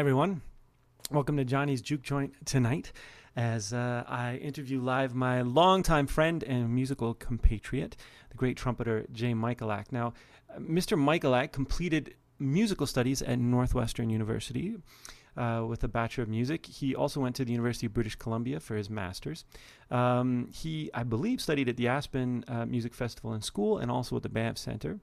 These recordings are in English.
everyone. Welcome to Johnny's Juke Joint tonight as uh, I interview live my longtime friend and musical compatriot, the great trumpeter Jay Michalak. Now, Mr. Michalak completed musical studies at Northwestern University uh, with a Bachelor of Music. He also went to the University of British Columbia for his master's. Um, he, I believe, studied at the Aspen uh, Music Festival and School and also at the Banff Center.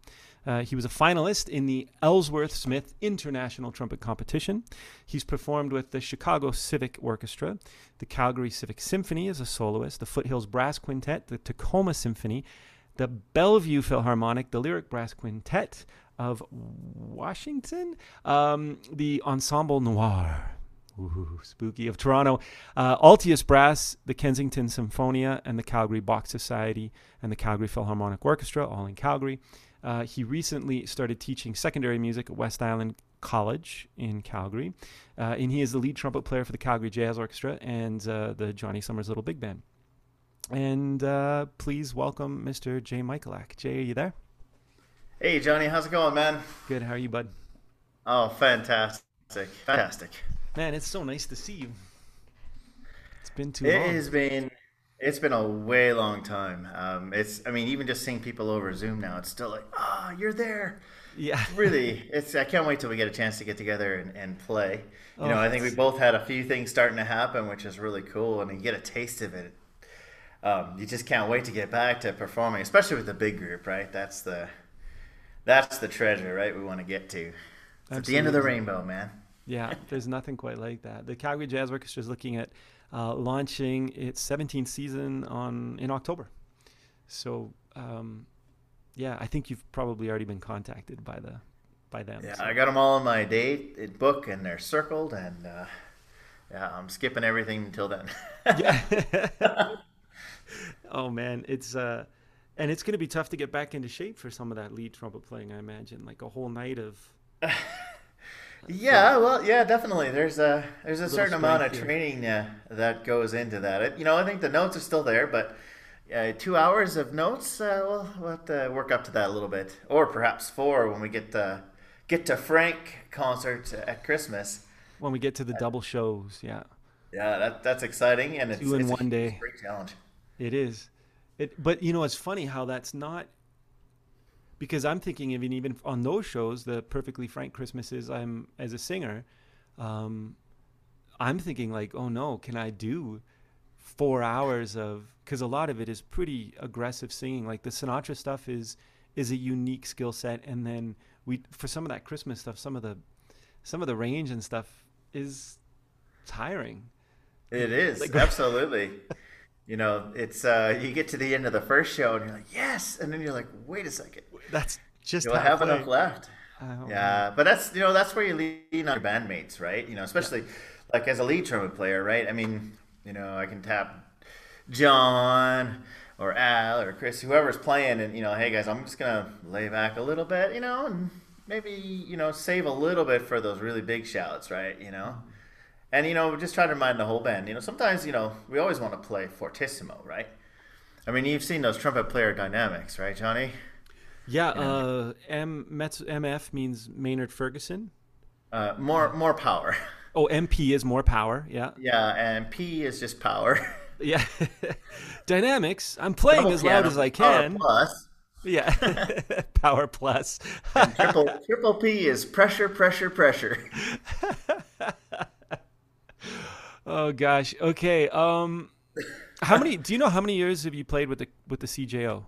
Uh, he was a finalist in the Ellsworth Smith International Trumpet Competition. He's performed with the Chicago Civic Orchestra, the Calgary Civic Symphony as a soloist, the Foothills Brass Quintet, the Tacoma Symphony, the Bellevue Philharmonic, the Lyric Brass Quintet, of Washington, um, the Ensemble Noir. Ooh, spooky of Toronto, uh, Altius Brass, the Kensington Symphonia, and the Calgary Bach Society, and the Calgary Philharmonic Orchestra, all in Calgary. Uh, he recently started teaching secondary music at West Island College in Calgary, uh, and he is the lead trumpet player for the Calgary Jazz Orchestra and uh, the Johnny Summers Little Big Band. And uh, please welcome Mr. Jay Michalak. Jay, are you there? Hey, Johnny, how's it going, man? Good. How are you, bud? Oh, fantastic. Fantastic. Man, it's so nice to see you. It's been too long. It long. has been it's been a way long time. Um, it's I mean, even just seeing people over Zoom now, it's still like, ah, you're there. Yeah. Really, it's I can't wait till we get a chance to get together and, and play. You Oh, know, I think we both had a few things starting to happen, which is really cool, and you get a taste of it. Um, you just can't wait to get back to performing, especially with the big group, right? That's the that's the treasure, right? We want to get to. It's at the end of the rainbow, man. Yeah, there's nothing quite like that. The Calgary Jazz Orchestra is looking at uh, launching its 17th season on in October. So, um, yeah, I think you've probably already been contacted by the by them. Yeah, so- I got them all in my date book, and they're circled, and uh, yeah, I'm skipping everything until then. yeah. oh man, it's uh, and it's gonna be tough to get back into shape for some of that lead trumpet playing. I imagine like a whole night of yeah, well, yeah, definitely. There's a there's a Little certain amount of here. training uh, that goes into that. It, you know, I think the notes are still there, but uh, two hours of notes, uh, we'll, we'll have to work up to that a little bit, or perhaps four when we get to get to Frank concert at Christmas. when we get to the double shows. Yeah. Yeah, that that's exciting, and it's, Two in it's a one day. Great challenge. It is. It, but you know, it's funny how that's not because I'm thinking even even on those shows, the perfectly frank Christmases, I'm as a singer, um, I'm thinking like, oh no, can I do four hours of? Because a lot of it is pretty aggressive singing. Like the Sinatra stuff is is a unique skill set, and then we for some of that Christmas stuff, some of the some of the range and stuff is tiring. It is Like- absolutely. You know, it's uh, you get to the end of the first show and you're like, yes, and then you're like, wait a second, That's just I have enough left? Yeah, but that's you know that's where you lean on your bandmates, right? You know, especially like as a lead trumpet player, right? I mean, you know, I can tap John or Al or Chris, whoever's playing, and you know, hey guys, I'm just gonna lay back a little bit, you know, and maybe you know save a little bit for those really big shouts, right? You know, and you know, just try to remind the whole band. You know, sometimes you know we always want to play fortissimo, right? I mean, you've seen those trumpet player dynamics, right, Johnny? Yeah, uh, M Mets, MF means Maynard Ferguson. Uh, more more power. Oh, MP is more power. Yeah, Yeah, and P is just power. yeah. Dynamics. I'm playing Double as loud as I can. power can. plus. Yeah, power plus. Triple triple P is pressure, pressure, pressure. oh gosh. Okay. Um, how many? Do you know how many years have you played with the with the CJO?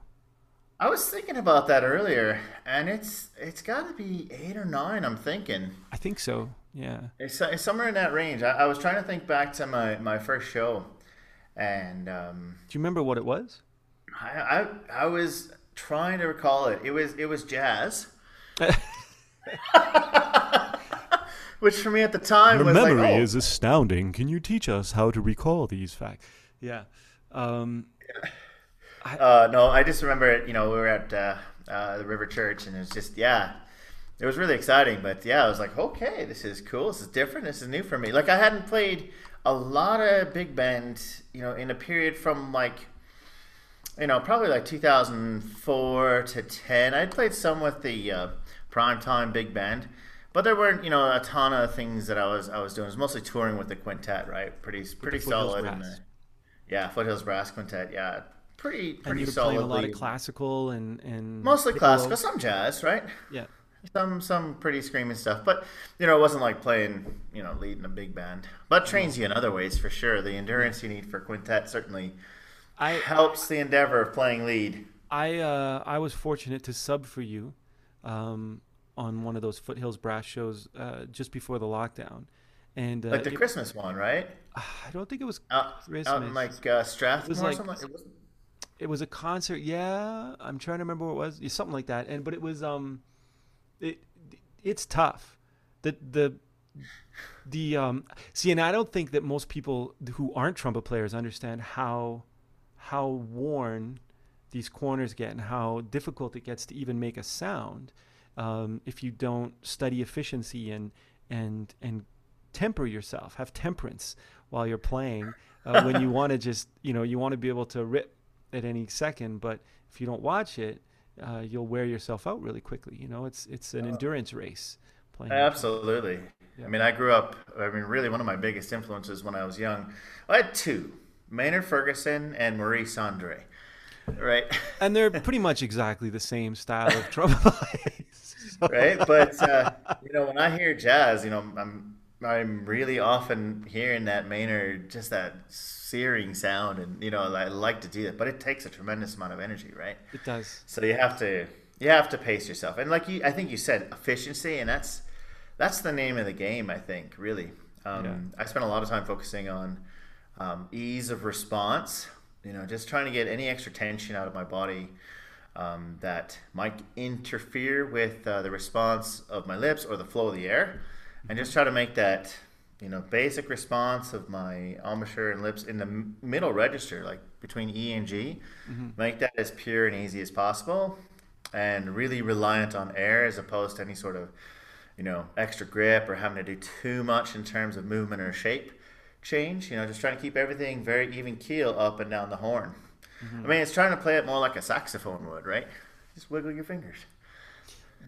I was thinking about that earlier, and it's it's got to be eight or nine. I'm thinking I think so. Yeah. it's, it's somewhere in that range. I, I was trying to think back to my, my first show, and um, Do you remember what it was? I, I I was trying to recall it. It was it was jazz, which for me at the time was like, oh, is astounding. Can you teach us how to recall these facts? Yeah. Um, Uh, no, I just remember it. You know, we were at uh, uh, the River Church, and it was just yeah, it was really exciting. But yeah, I was like, okay, this is cool. This is different. This is new for me. Like I hadn't played a lot of big band, you know, in a period from like, you know, probably like 2004 to 10. I'd played some with the uh, primetime big band, but there weren't you know a ton of things that I was I was doing. It was mostly touring with the quintet, right? Pretty pretty solid. And, yeah, Foothills Brass Quintet. Yeah, pretty pretty and solid. A lot of classical and and mostly classical, some jazz, right? Yeah. Some some pretty screaming stuff, but you know it wasn't like playing you know leading a big band. But trains you in other ways for sure. The endurance you need for quintet certainly I, helps the endeavor of playing lead. I uh, I was fortunate to sub for you um, on one of those Foothills Brass shows uh, just before the lockdown, and uh, like the it, Christmas one, right? I don't think it was out, Christmas. Out in like uh, Strathmore. It was like, it was, it was a concert. Yeah, I'm trying to remember what it was. Yeah, something like that. And but it was um, it it's tough. The the the um see, and I don't think that most people who aren't trumpet players understand how how worn these corners get and how difficult it gets to even make a sound um, if you don't study efficiency and and and temper yourself, have temperance while you're playing. Uh, when you want to just, you know, you want to be able to rip at any second, but if you don't watch it, uh, you'll wear yourself out really quickly. You know, it's it's an endurance race. Playing absolutely. Yeah. I mean, I grew up. I mean, really, one of my biggest influences when I was young. I had two: Maynard Ferguson and Maurice Andre. Right. And they're pretty much exactly the same style of trumpet so. Right, but uh, you know, when I hear jazz, you know, I'm I'm really often hearing that Maynard, just that searing sound, and you know, I like to do that, but it takes a tremendous amount of energy, right? It does. So you have to you have to pace yourself, and like you, I think you said efficiency, and that's that's the name of the game. I think really. Um, yeah. I spent a lot of time focusing on um, ease of response. You know, just trying to get any extra tension out of my body um, that might interfere with uh, the response of my lips or the flow of the air and just try to make that you know basic response of my embouchure and lips in the middle register like between e and g. Mm-hmm. make that as pure and easy as possible and really reliant on air as opposed to any sort of you know extra grip or having to do too much in terms of movement or shape change. You know just trying to keep everything very even keel up and down the horn. Mm-hmm. i mean it's trying to play it more like a saxophone would right? Just wiggle your fingers.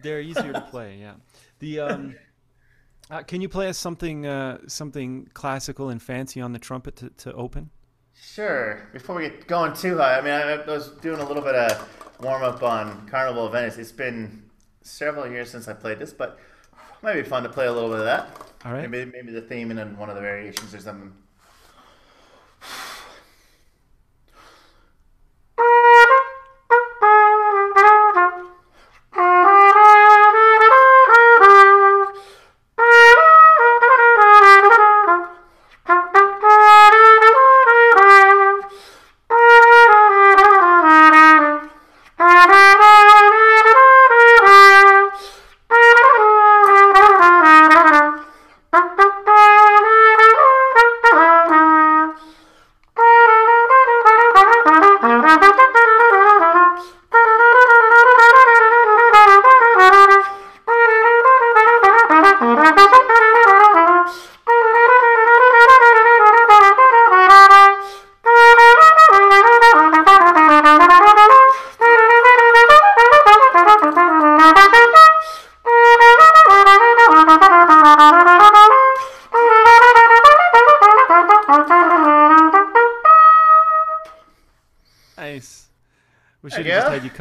They're easier to play yeah. The um uh, can you play us something uh, something classical and fancy on the trumpet to, to open? Sure. Before we get going too high, I mean, I, I was doing a little bit of warm up on Carnival of Venice. It's been several years since I played this, but it might be fun to play a little bit of that. All right. Maybe, maybe the theme and then one of the variations or something.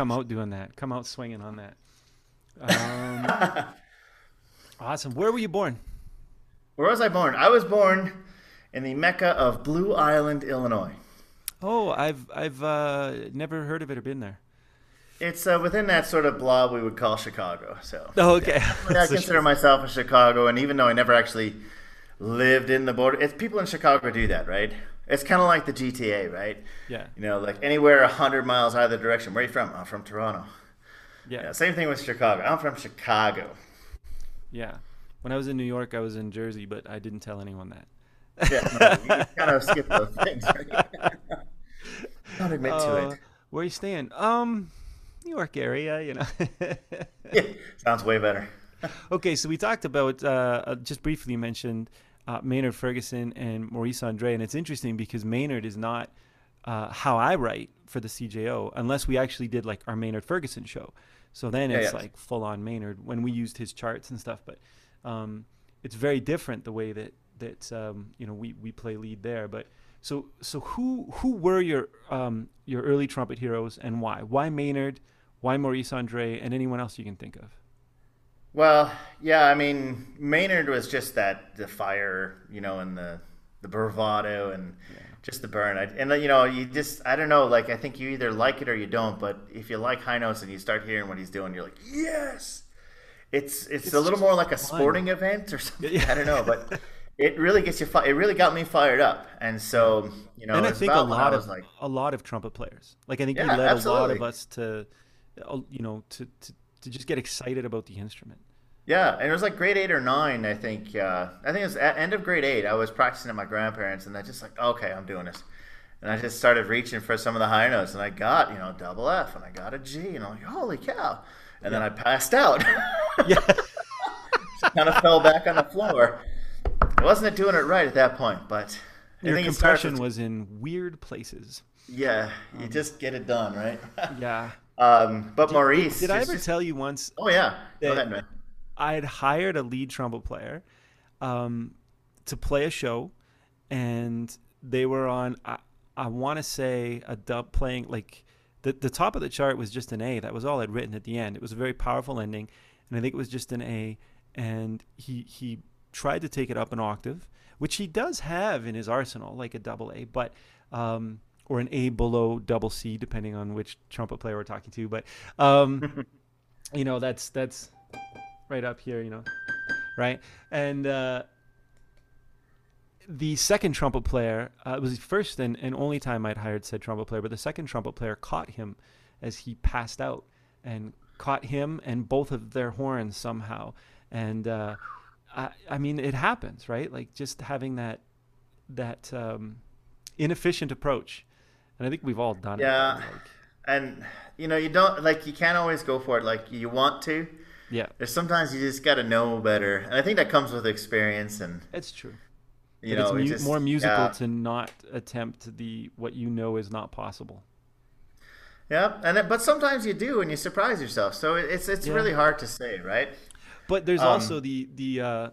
Come out doing that. Come out swinging on that. Um, awesome. Where were you born? Where was I born? I was born in the mecca of Blue Island, Illinois. Oh, I've I've uh, never heard of it or been there. It's uh, within that sort of blob we would call Chicago. So. Oh, okay. Yeah, I consider myself a Chicago, and even though I never actually lived in the border, it's people in Chicago do that, right? It's kind of like the GTA, right? Yeah. You know, like anywhere hundred miles either direction. Where are you from? I'm from Toronto. Yeah. yeah. Same thing with Chicago. I'm from Chicago. Yeah. When I was in New York, I was in Jersey, but I didn't tell anyone that. yeah, no, you kind of skip those things. Right? Don't admit uh, to it. Uh, where are you staying? Um, New York area, you know. yeah, sounds way better. okay, so we talked about uh, uh just briefly mentioned uh, Maynard Ferguson and Maurice Andre. And it's interesting because Maynard is not uh, how I write for the CJO unless we actually did like our Maynard Ferguson show. So then it's yeah. like full on Maynard when we used his charts and stuff. But Um, it's very different the way that that um, you know we, we play lead there. But so so who who were your um, your early trumpet heroes and why? Why Maynard? Why Maurice Andre? And anyone else you can think of? Well, yeah, I mean Maynard was just that the fire, you know, and the the bravado and yeah. just the burn. I, and you know, you just I don't know, like I think you either like it or you don't. But if you like high notes and you start hearing what he's doing, you're like, yes. It's it's, it's a little more like a sporting fun. event or something. Yeah. I don't know, but it really gets you. Fi- it really got me fired up, and so you know. And I think a lot of like, a lot of trumpet players. Like I think yeah, you led absolutely. a lot of us to, uh, you know, to, to to just get excited about the instrument. Yeah, and it was like grade eight or nine, I think. Uh, I think it was at end of grade eight. I was practicing at my grandparents, and I just like, okay, I'm doing this, and I just started reaching for some of the high notes, and I got you know double F, and I got a G, and I'm like, holy cow, and yeah. then I passed out. yeah, kind of fell back on the floor. I wasn't doing it right at that point, but your compression was in weird places. Yeah, you um, just get it done, right? yeah. Um, but did, Maurice, did, I ever just... tell you once? Oh yeah, go ahead, man. I had hired a lead trumpet player um, to play a show, and they were on. I, I want to say a dub playing like the the top of the chart was just an A. That was all I'd written at the end. It was a very powerful ending, and I think it was just an A. And he he tried to take it up an octave, which he does have in his arsenal, like a double A, but um, or an A below double C, depending on which trumpet player we're talking to. But um, you know, that's that's right up here, you know, right? And uh, the second trumpet player uh, it was the first and, and only time I'd hired said trumpet player, but the second trumpet player caught him as he passed out and caught him and both of their horns somehow. And uh, I, I mean, it happens, right? Like just having that that um, inefficient approach, and I think we've all done yeah. it. Yeah, like, and you know, you don't like you can't always go for it like you want to. Yeah, there's sometimes you just got to know better, and I think that comes with experience. And it's true. You but know, it's mu- just, more musical yeah. to not attempt the what you know is not possible. Yeah, and it, but sometimes you do, and you surprise yourself. So it's it's yeah. really hard to say, right? But there's um, also the the uh,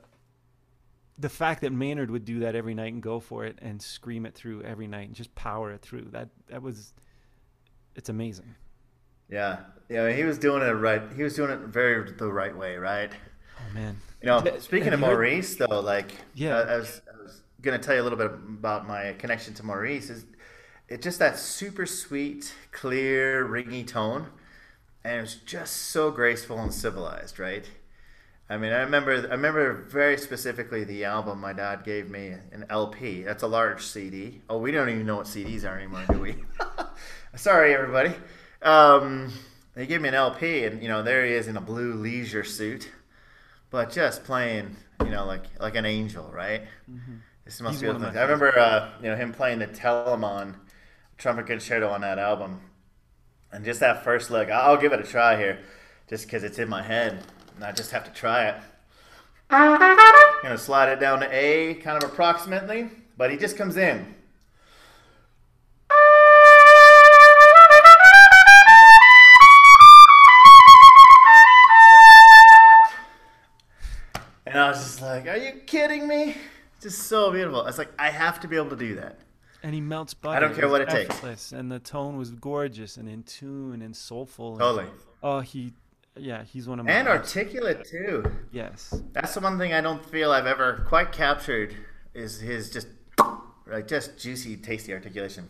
the fact that Maynard would do that every night and go for it and scream it through every night and just power it through. That that was it's amazing. Yeah, yeah, he was doing it right. He was doing it very the right way, right? Oh man. You know, speaking of Maurice, though, like yeah, I, I was, I was gonna tell you a little bit about my connection to Maurice. Is it just that super sweet, clear, ringy tone, and it was just so graceful and civilized, right? I mean, I remember I remember very specifically the album my dad gave me, an LP. That's a large CD. Oh, we don't even know what CDs are anymore, do we? Sorry, everybody. Um, they gave me an LP, and you know, there he is in a blue leisure suit, but just playing, you know, like like an angel, right? Mm-hmm. This must He's be. I remember, uh, you know, him playing the Telemann trumpet concerto on that album, and just that first look. I'll give it a try here, just because it's in my head and I just have to try it. I'm gonna slide it down to A, kind of approximately, but he just comes in. And I was just like, "Are you kidding me?" It's just so beautiful. It's like I have to be able to do that. And he melts butter. I don't care what it takes. And the tone was gorgeous and in tune and soulful. And, totally. Oh, he yeah, he's one of my and articulate too. Yes, that's the one thing I don't feel I've ever quite captured is his just like just juicy, tasty articulation.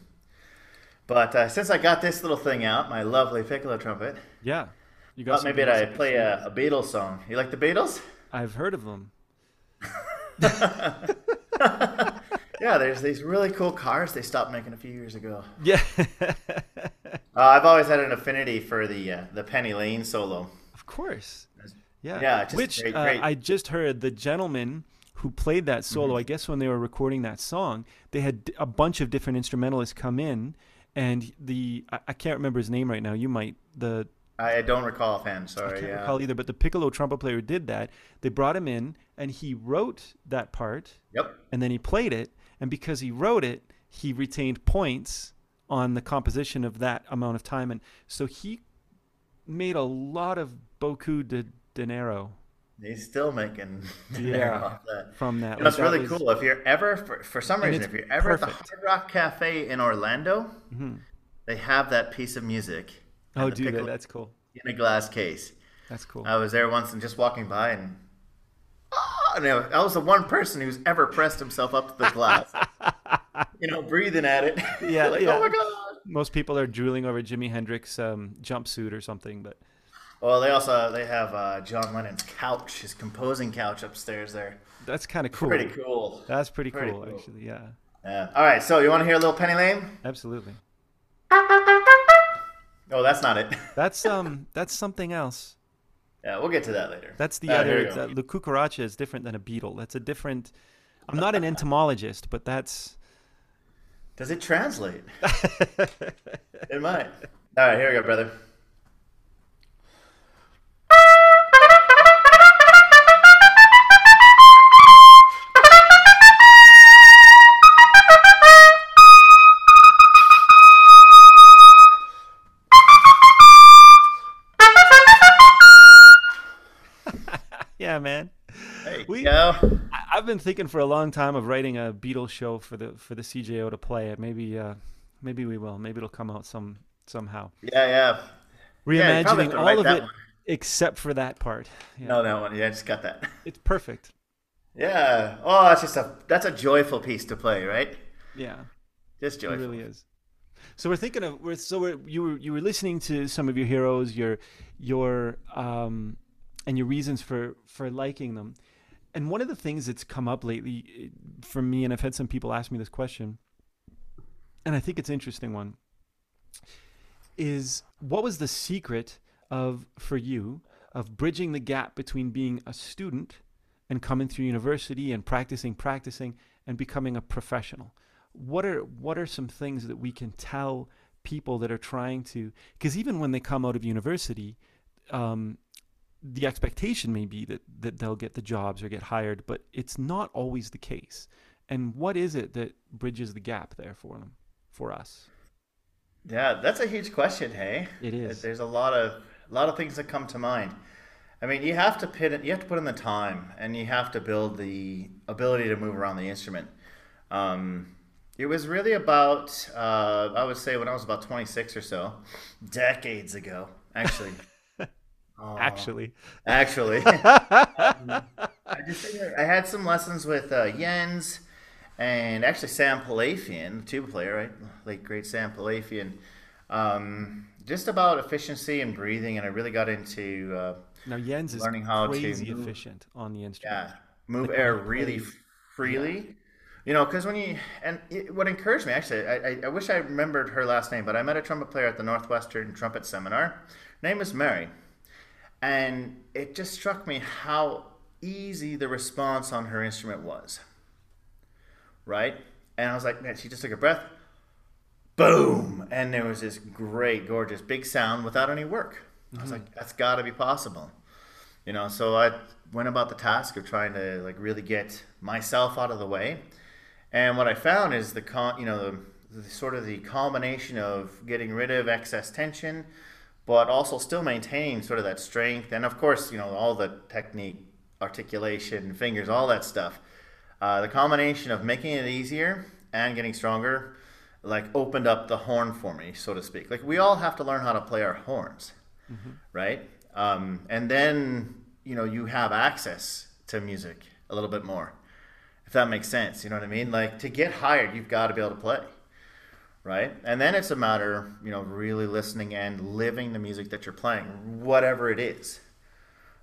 But uh, since I got this little thing out, my lovely piccolo trumpet. Yeah, you got. maybe I play a, a Beatles song. You like the Beatles? I've heard of them. yeah, there's these really cool cars they stopped making a few years ago. Yeah. uh, I've always had an affinity for the uh, the Penny Lane solo Of course. Yeah. Yeah. Which great, great. Uh, I just heard the gentleman who played that solo. Mm-hmm. I guess when they were recording that song, they had a bunch of different instrumentalists come in, and the I, I can't remember his name right now. You might the. I don't recall offhand. Sorry, I can't yeah. recall either. But the piccolo trumpet player did that, they brought him in, and he wrote that part. Yep. And then he played it, and because he wrote it, he retained points on the composition of that amount of time, and so he made a lot of beaucoup de dinero He's still making Yeah, that. from that. You know, it's that really was- cool. If you're ever, for, for some reason, if you're ever at the. Hard Rock Cafe in Orlando, Mhm. they have that piece of music. Oh, do piccolo That's cool. in a glass case. That's cool. I was there once and just walking by and. Oh, and I was the one person who's ever pressed himself up to the glass. you know, breathing at it. Yeah, like, yeah. oh my god. Most people are drooling over Jimi Hendrix um, jumpsuit or something, but Well, they also they have uh, John Lennon's couch, his composing couch upstairs there. that's kind of cool. Pretty cool. That's pretty Pretty cool, cool. actually. Yeah, Yeah. All right, so you want to hear a little Penny Lane? absolutely. Oh, that's not it. That's um, that's something else. yeah, we'll get to that later. That's the Uh, other. The, the cucaracha is different than a beetle. That's a different. I'm not an entomologist, but that's. Does it translate? it might. All right, here we go, brother. yeah, man. There you We- go. I've been thinking for a long time of writing a Beatles show for the for the CJO to play it. Maybe uh, maybe we will. Maybe it'll come out some somehow. Yeah, yeah. Yeah, Reimagining to all of it one. except for that part. Yeah. No, that one. Yeah, I just got that. It's perfect. Yeah. Oh, that's just a that's a joyful piece to play, right? Yeah. Just It joyful. really is. So we're thinking of we're so we're, you were you were listening to some of your heroes, your your um, and your reasons for for liking them. And one of the things that's come up lately eh, for me, and I've had some people ask me this question, and I think it's an interesting one, is what was the secret of for you of bridging the gap between being a student and coming through university and practicing, practicing, and becoming a professional? what are what are some things that we can tell people that are trying to because even when they come out of university um, the expectation may be that that they'll get the jobs or get hired but it's not always the case and what is it that bridges the gap there for them for us Yeah, that's a huge question. Hey, It is. There's a lot of a lot of things that come to mind. I mean, you have to put it, you have to put in the time, and you have to build the ability to move around the instrument. Um, it was really about, uh, I would say, when I was about 26 or so, decades ago, actually. Oh, actually actually. I just think I had some lessons with uh, Jens and actually Sam Pilafian, the tuba player, right? Late great Sam Pilafian. Um, just about efficiency and breathing, and I really got into uh, now jens is Learning how to crazy move. efficient on the instrument yeah, move Like air really plays. freely. You know, because when you and it, what encouraged me actually, I, I, I wish I remembered her last name, but I met a trumpet player at the Northwestern Trumpet Seminar. Her name is Mary, and it just struck me how easy the response on her instrument was. Right, and I was like, man, she just took a breath, boom, and there was this great, gorgeous, big sound without any work. I was mm-hmm. like, that's got to be possible you know so i went about the task of trying to like really get myself out of the way and what i found is the con you know the, the sort of the combination of getting rid of excess tension but also still maintaining sort of that strength and of course you know all the technique articulation fingers all that stuff uh, the combination of making it easier and getting stronger like opened up the horn for me so to speak like we all have to learn how to play our horns right? Um, and then you know you have access to music a little bit more, if that makes sense. You know what I mean? Like to get hired, you've got to be able to play, right? And then it's a matter, you know, really listening and living the music that you're playing, whatever it is,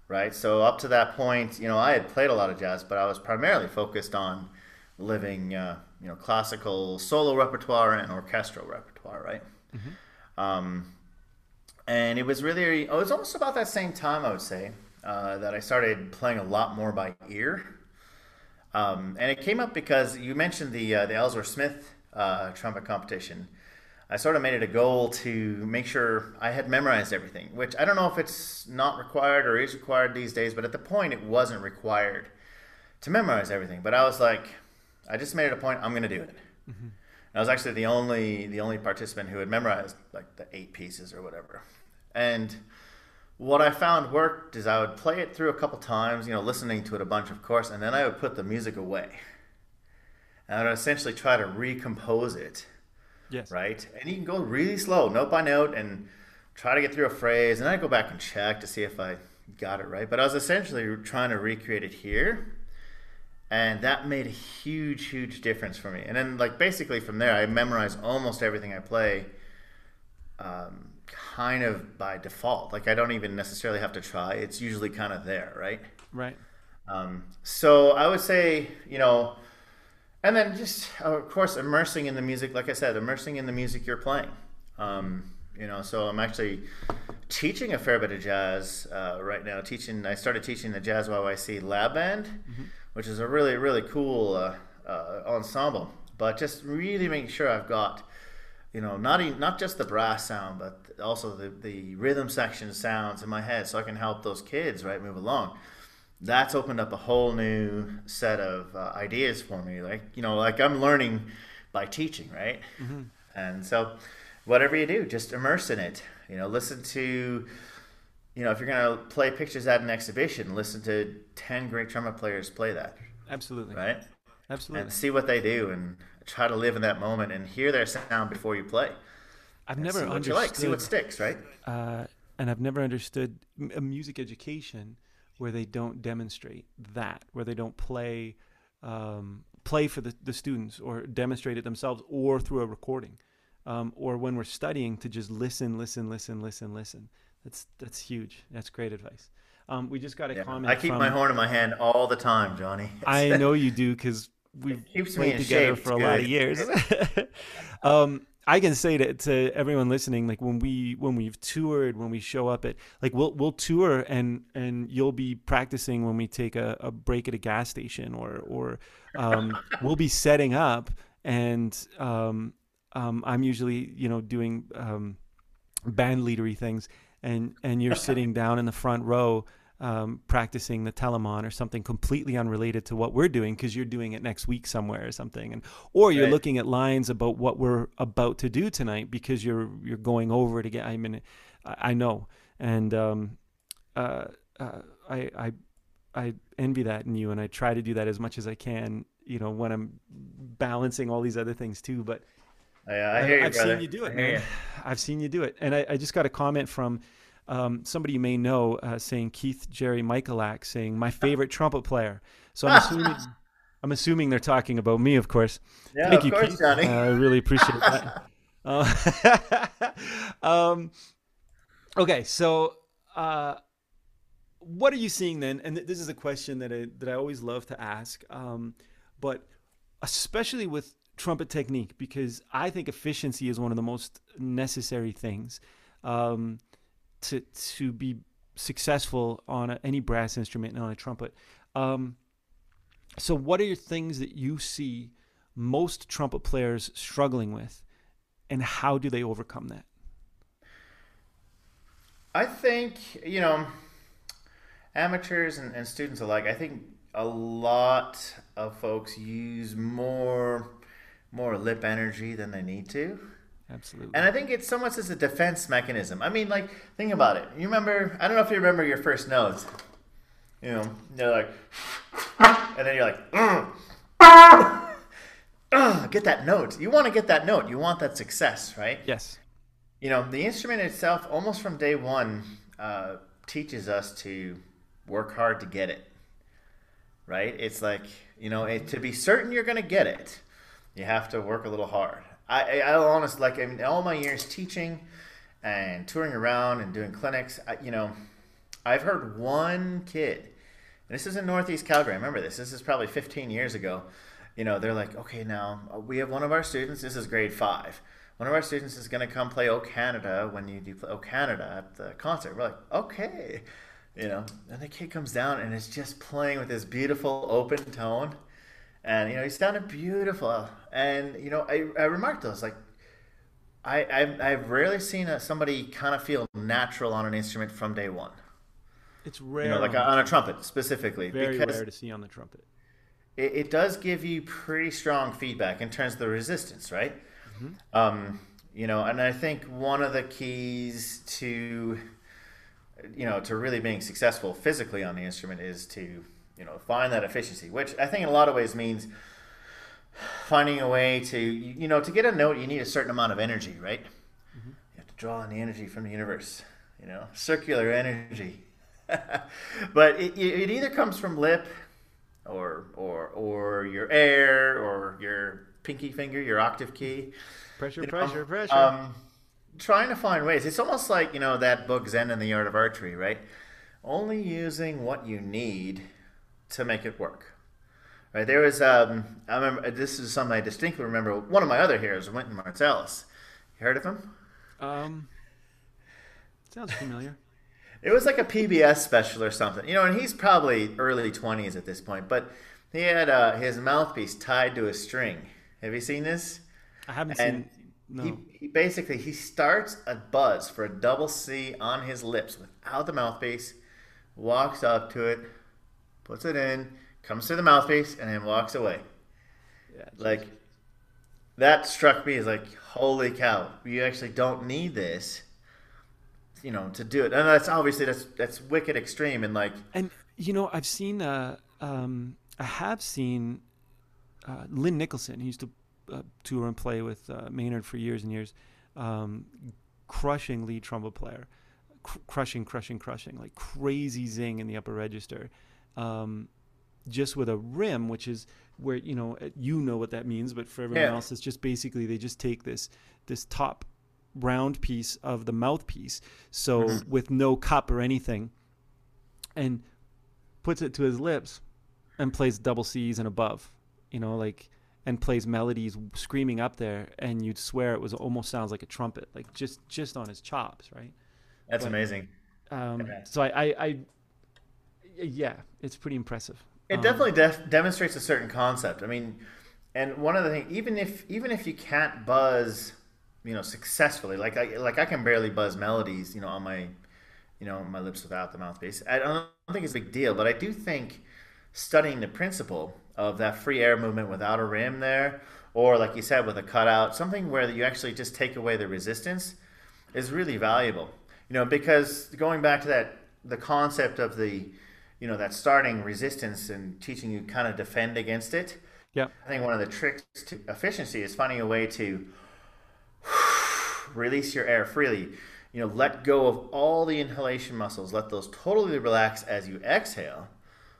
right? So up to that point, you know, I had played a lot of jazz, but I was primarily focused on living, uh, you know, classical solo repertoire and orchestral repertoire, right? Um, and it was really it was almost about that same time i would say uh, that i started playing a lot more by ear um, and it came up because you mentioned the uh, the ellsworth smith uh, trumpet competition i sort of made it a goal to make sure i had memorized everything which i don't know if it's not required or is required these days but at the point it wasn't required to memorize everything but i was like i just made it a point i'm going to do it I was actually the only the only participant who had memorized like the eight pieces or whatever. And what I found worked is I would play it through a couple times, you know, listening to it a bunch, of course, and then I would put the music away. And I would essentially try to recompose it. Yes. Right? And you can go really slow, note by note, and try to get through a phrase. And I go back and check to see if I got it right. But I was essentially trying to recreate it here. And that made a huge, huge difference for me. And then, like, basically from there, I memorize almost everything I play. Um, kind of by default. Like I don't even necessarily have to try. It's usually kind of there, right? Right. Um, so I would say, you know, and then just of course immersing in the music. Like I said, immersing in the music you're playing. Um, you know, so I'm actually teaching a fair bit of jazz uh, right now. Teaching, I started teaching the Jazz YYC Lab Band, mm-hmm. which is a really, really cool uh, uh, ensemble. But just really making sure I've got you know, not even, not just the brass sound, but also the, the rhythm section sounds in my head, so I can help those kids right move along. That's opened up a whole new set of uh, ideas for me. Like you know, like I'm learning by teaching, right? Mm-hmm. And so, whatever you do, just immerse in it. You know, listen to, you know, if you're gonna play pictures at an exhibition, listen to ten great trumpet players play that. Absolutely. Right. Absolutely. And see what they do and try to live in that moment and hear their sound before you play. I've never see what understood. You like. See what sticks, right? Uh, and I've never understood a music education where they don't demonstrate that, where they don't play um, play for the, the students or demonstrate it themselves or through a recording. Um, or when we're studying to just listen, listen, listen, listen, listen. That's that's huge. That's great advice. Um, we just got a yeah, comment. I keep from, my horn in my hand all the time, Johnny. I know you do because we've played together for a lot of years. um, I can say to, to everyone listening, like when we when we've toured, when we show up at like we'll we'll tour and and you'll be practicing when we take a, a break at a gas station or or um, we'll be setting up and um, um, I'm usually you know doing um, band leadery things and and you're sitting down in the front row um, practicing the Telemann or something completely unrelated to what we're doing because you're doing it next week somewhere or something, and or you're right. looking at lines about what we're about to do tonight because you're you're going over it again. I mean, I, I know, and um, uh, uh, I I I envy that in you, and I try to do that as much as I can. You know, when I'm balancing all these other things too, but. Yeah, I hear you, I've brother. seen you do it, man. I've seen you do it, and I, I just got a comment from um, somebody you may know uh, saying Keith Jerry Michalak saying my favorite trumpet player. So I'm assuming I'm assuming they're talking about me, of course. Yeah, Thank of you, course, Keith. Johnny. Uh, I really appreciate that. Uh, um, okay, so uh, what are you seeing then? And th- this is a question that I that I always love to ask, um, but especially with trumpet technique because I think efficiency is one of the most necessary things. Um, to to be successful on a, any brass instrument and on a trumpet. Um, so, what are your things that you see most trumpet players struggling with, and how do they overcome that? I think you know, amateurs and, and students alike. I think a lot of folks use more more lip energy than they need to. Absolutely. And I think it's so much as a defense mechanism. I mean, like, think about it. You remember, I don't know if you remember your first notes. You know, they're like, and then you're like, mm, get that note. You want to get that note. You want that success, right? Yes. You know, the instrument itself, almost from day one, uh, teaches us to work hard to get it, right? It's like, you know, it, to be certain you're going to get it, you have to work a little hard. I, I, I honestly like in all my years teaching and touring around and doing clinics, I, you know, I've heard one kid. this is in Northeast Calgary. I remember this. This is probably 15 years ago. You know, they're like, okay, now uh, we have one of our students. This is grade five. One of our students is going to come play O Canada when you do play O Canada at the concert. We're like, okay, you know. And the kid comes down and is just playing with this beautiful open tone and you know he sounded beautiful. And you know, I, I remarked those like I I've, I've rarely seen a, somebody kind of feel natural on an instrument from day one. It's rare, you know, like on, on a trumpet specifically. Very rare to see on the trumpet. It, it, does give you pretty strong feedback in terms of the resistance, right? Mm-hmm. Um, you know, and I think one of the keys to you know, to really being successful physically on the instrument is to, you know, find that efficiency, which I think in a lot of ways means finding a way to, you know, to get a note, you need a certain amount of energy, right? Mm-hmm. You have to draw on the energy from the universe, you know, circular energy. but it, it either comes from lip or, or, or your air or your pinky finger, your octave key. Pressure, you know, pressure, pressure. Um, trying to find ways. It's almost like you know that book Zen and the Art of Archery, right? Only using what you need to make it work. Right there was um, I remember this is something I distinctly remember. One of my other heroes, Wynton Marsalis. You heard of him? Um, sounds familiar. it was like a PBS special or something, you know, and he's probably early twenties at this point, but he had uh, his mouthpiece tied to a string. Have you seen this? I haven't and seen no. He, he, basically he starts a buzz for a double C on his lips without the mouthpiece, walks up to it, puts it in, comes to the mouthpiece, and then walks away. Yeah, like that struck me as like, holy cow! You actually don't need this, you know, to do it. And that's obviously that's that's wicked extreme and like. And you know, I've seen, uh, um, I have seen uh, Lynn Nicholson. He used to uh, tour and play with uh, Maynard for years and years. Um, crushing lead trumpet player, cr- crushing, crushing, crushing, like crazy zing in the upper register. Um, just with a rim, which is where you know uh, you know what that means, but for everyone yeah. else, it's just basically they just take this this top round piece of the mouthpiece, so mm-hmm. with no cup or anything, and puts it to his lips and plays double C's and above. You know, like and plays melodies screaming up there and you'd swear it was almost sounds like a trumpet like just just on his chops right that's but, amazing um, so I, I, I yeah it's pretty impressive. It um, definitely def- demonstrates a certain concept. I mean and one of the things even if even if you can't buzz you know successfully like i like i can barely buzz melodies you know on my you know my lips without the mouthpiece i don't think it's a big deal but i do think studying the principle of that free air movement without a rim there, or like you said, with a cutout, something where you actually just take away the resistance is really valuable. You know, because going back to that, the concept of the, you know, that starting resistance and teaching you kind of defend against it. Yeah. I think one of the tricks to efficiency is finding a way to release your air freely. You know, let go of all the inhalation muscles. Let those totally relax as you exhale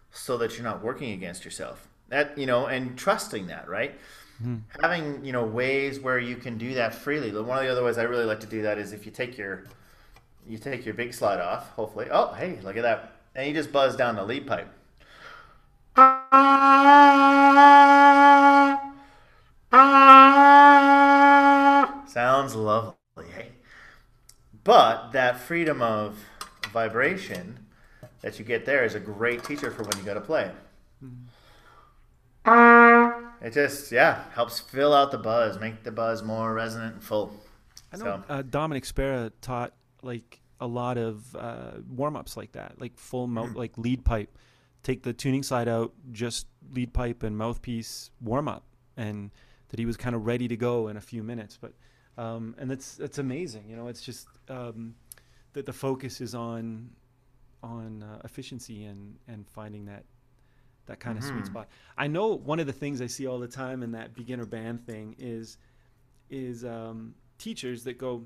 so that you're not working against yourself that you know and trusting that right mm-hmm. having you know ways where you can do that freely one of the other ways i really like to do that is if you take your you take your big slide off hopefully oh hey look at that and you just buzz down the lead pipe sounds lovely hey but that freedom of vibration that you get there is a great teacher for when you go to play. It just yeah helps fill out the buzz, make the buzz more resonant and full. I know so. uh, Dominic Spera taught like a lot of uh, warm ups like that, like full mouth, mm. like lead pipe. Take the tuning side out, just lead pipe and mouthpiece warm up, and that he was kind of ready to go in a few minutes. But um, and that's that's amazing. You know, it's just um, that the focus is on on uh, efficiency and and finding that that kind mm-hmm. of sweet spot. I know one of the things I see all the time in that beginner band thing is is um, teachers that go,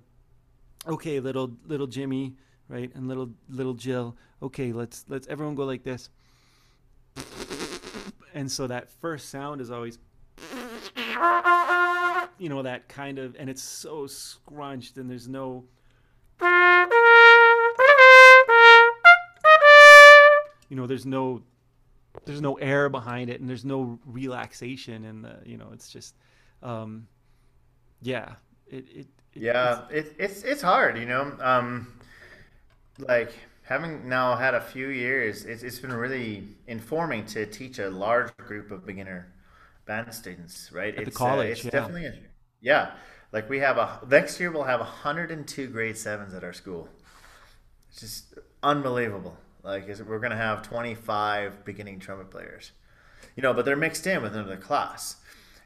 okay, little little Jimmy, right, and little little Jill. Okay, let's let's everyone go like this. And so that first sound is always, you know, that kind of, and it's so scrunched, and there's no. You know, there's no there's no air behind it and there's no relaxation and the you know it's just um yeah it, it, it yeah it's, it, it's it's hard you know? Um like having now had a few years it's, it's been really informing to teach a large group of beginner band students right? At it's the college uh, it's yeah. definitely a, yeah. Like we have a next year we'll have 102 grade sevens at our school. It's just unbelievable. Like, is we're going to have 25 beginning trumpet players, you know, but they're mixed in with another class.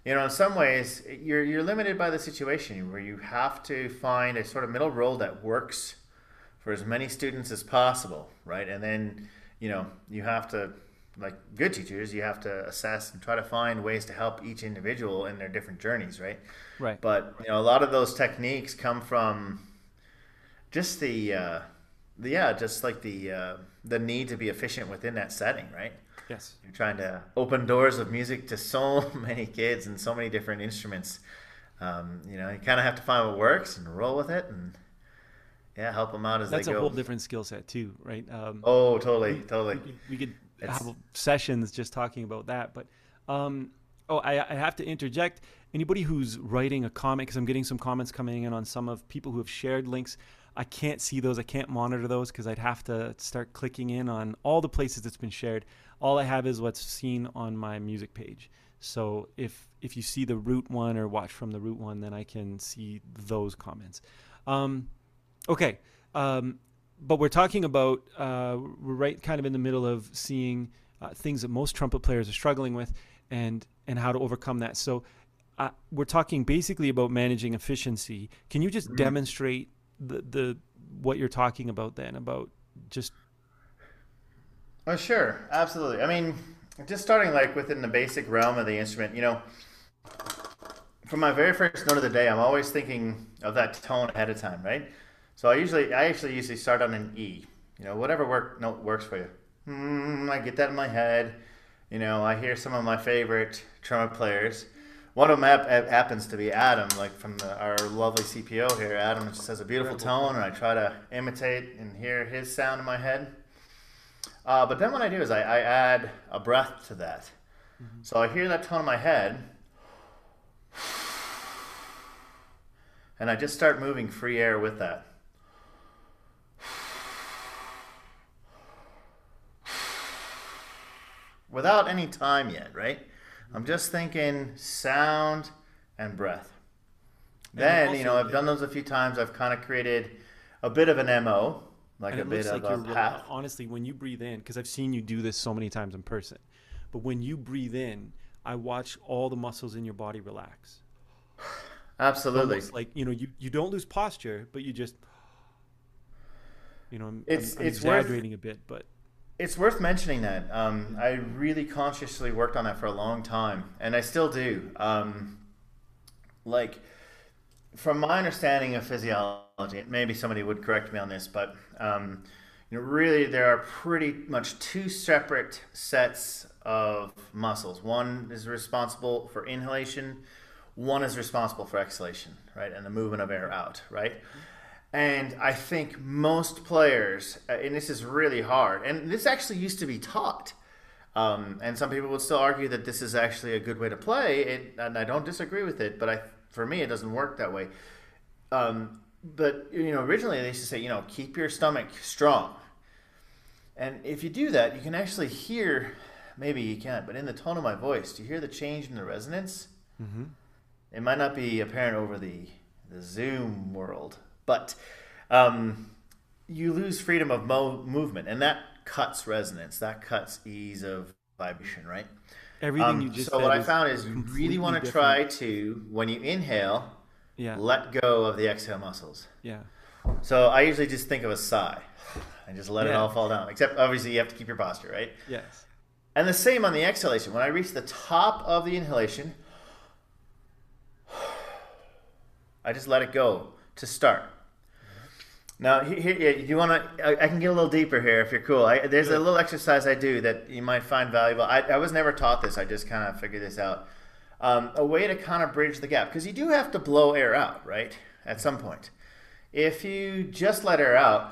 You know, in some ways, you're you're limited by the situation where you have to find a sort of middle role that works for as many students as possible, right? And then, you know, you have to, like good teachers, you have to assess and try to find ways to help each individual in their different journeys, right? Right. But you know, a lot of those techniques come from just the, uh, the yeah, just like the uh, the need to be efficient within that setting, right? Yes. You're trying to open doors of music to so many kids and so many different instruments. Um, you know, you kind of have to find what works and roll with it, and yeah, help them out as That's they a whole different skill set too, right? Um, oh, totally, totally. we could, we could It's- have sessions just talking about that. But um, oh, I, I have to interject. Anybody who's writing a comment, because I'm getting some comments coming in on some of people who have shared links. I can't see those. I can't monitor those because I'd have to start clicking in on all the places it's been shared. All I have is what's seen on my music page. So if if you see the root one or watch from the root one, then I can see those comments. Um, okay. Um, but we're talking about uh, we're right kind of in the middle of seeing uh, things that most trumpet players are struggling with and and how to overcome that so uh, we're talking basically about managing efficiency can you just Mhm. demonstrate the the what you're talking about then about just Oh, sure, absolutely. I mean, just starting like within the basic realm of the instrument, you know, from my very first note of the day, I'm always thinking of that tone ahead of time, right? So I usually, I actually usually start on an E. You know, whatever work note works for you. Mm, I get that in my head. You know, I hear some of my favorite trumpet players. One of them hap- happens to be Adam, like from the, our lovely CPO here. Adam just has a beautiful tone, and I try to imitate and hear his sound in my head. Uh, but then what I do is I, I add a breath to that. So I hear that tone in my head, and I just start moving free air with that. Without any time yet, right? I'm just thinking sound and breath. Then, you know, I've done those a few times. I've kind of created a bit of an MO, like a it bit looks of like a path. honestly when you breathe in because i've seen you do this so many times in person but when you breathe in i watch all the muscles in your body relax Absolutely. almost like you know you, you don't lose posture but you just you know i'm, It's- I'm, I'm it's worth- exaggerating a bit but It's worth mentioning that. Um, I really consciously worked on that for a long time, and I still do. Um, like, from my understanding of physiology, maybe somebody would correct me on this, but um, you know, really, there are pretty much two separate sets of muscles. One is responsible for inhalation. One is responsible for exhalation, right, and the movement of air out, right. And I think most players, uh, and this is really hard, and this actually used to be taught. Um, and some people would still argue that this is actually a good way to play, it, and I don't disagree with it. But I, for me, it doesn't work that way. Um, but you know, originally they used to say, you know, keep your stomach strong. And if you do that, you can actually hear. Maybe you can't, but in the tone of my voice, do you hear the change in the resonance? mm-hmm. It might not be apparent over the the Zoom world, but um, you lose freedom of mo- movement, and that cuts resonance. That cuts ease of vibration, right? everything Um, you just so what I found is you really want to different. try to, when you inhale, yeah let go of the exhale muscles. yeah So I usually just think of a sigh and just let it all fall down. Except obviously you have to keep your posture, right? yes And the same on the exhalation. When I reach the top of the inhalation, I just let it go to start. Now, he- here, you want to? I, I can get a little deeper here if you're cool. I, there's a little exercise I do that you might find valuable. I, I was never taught this. I just kind of figured this out. Um, a way to kind of bridge the gap because you do have to blow air out, right? At some point. If you just let air out,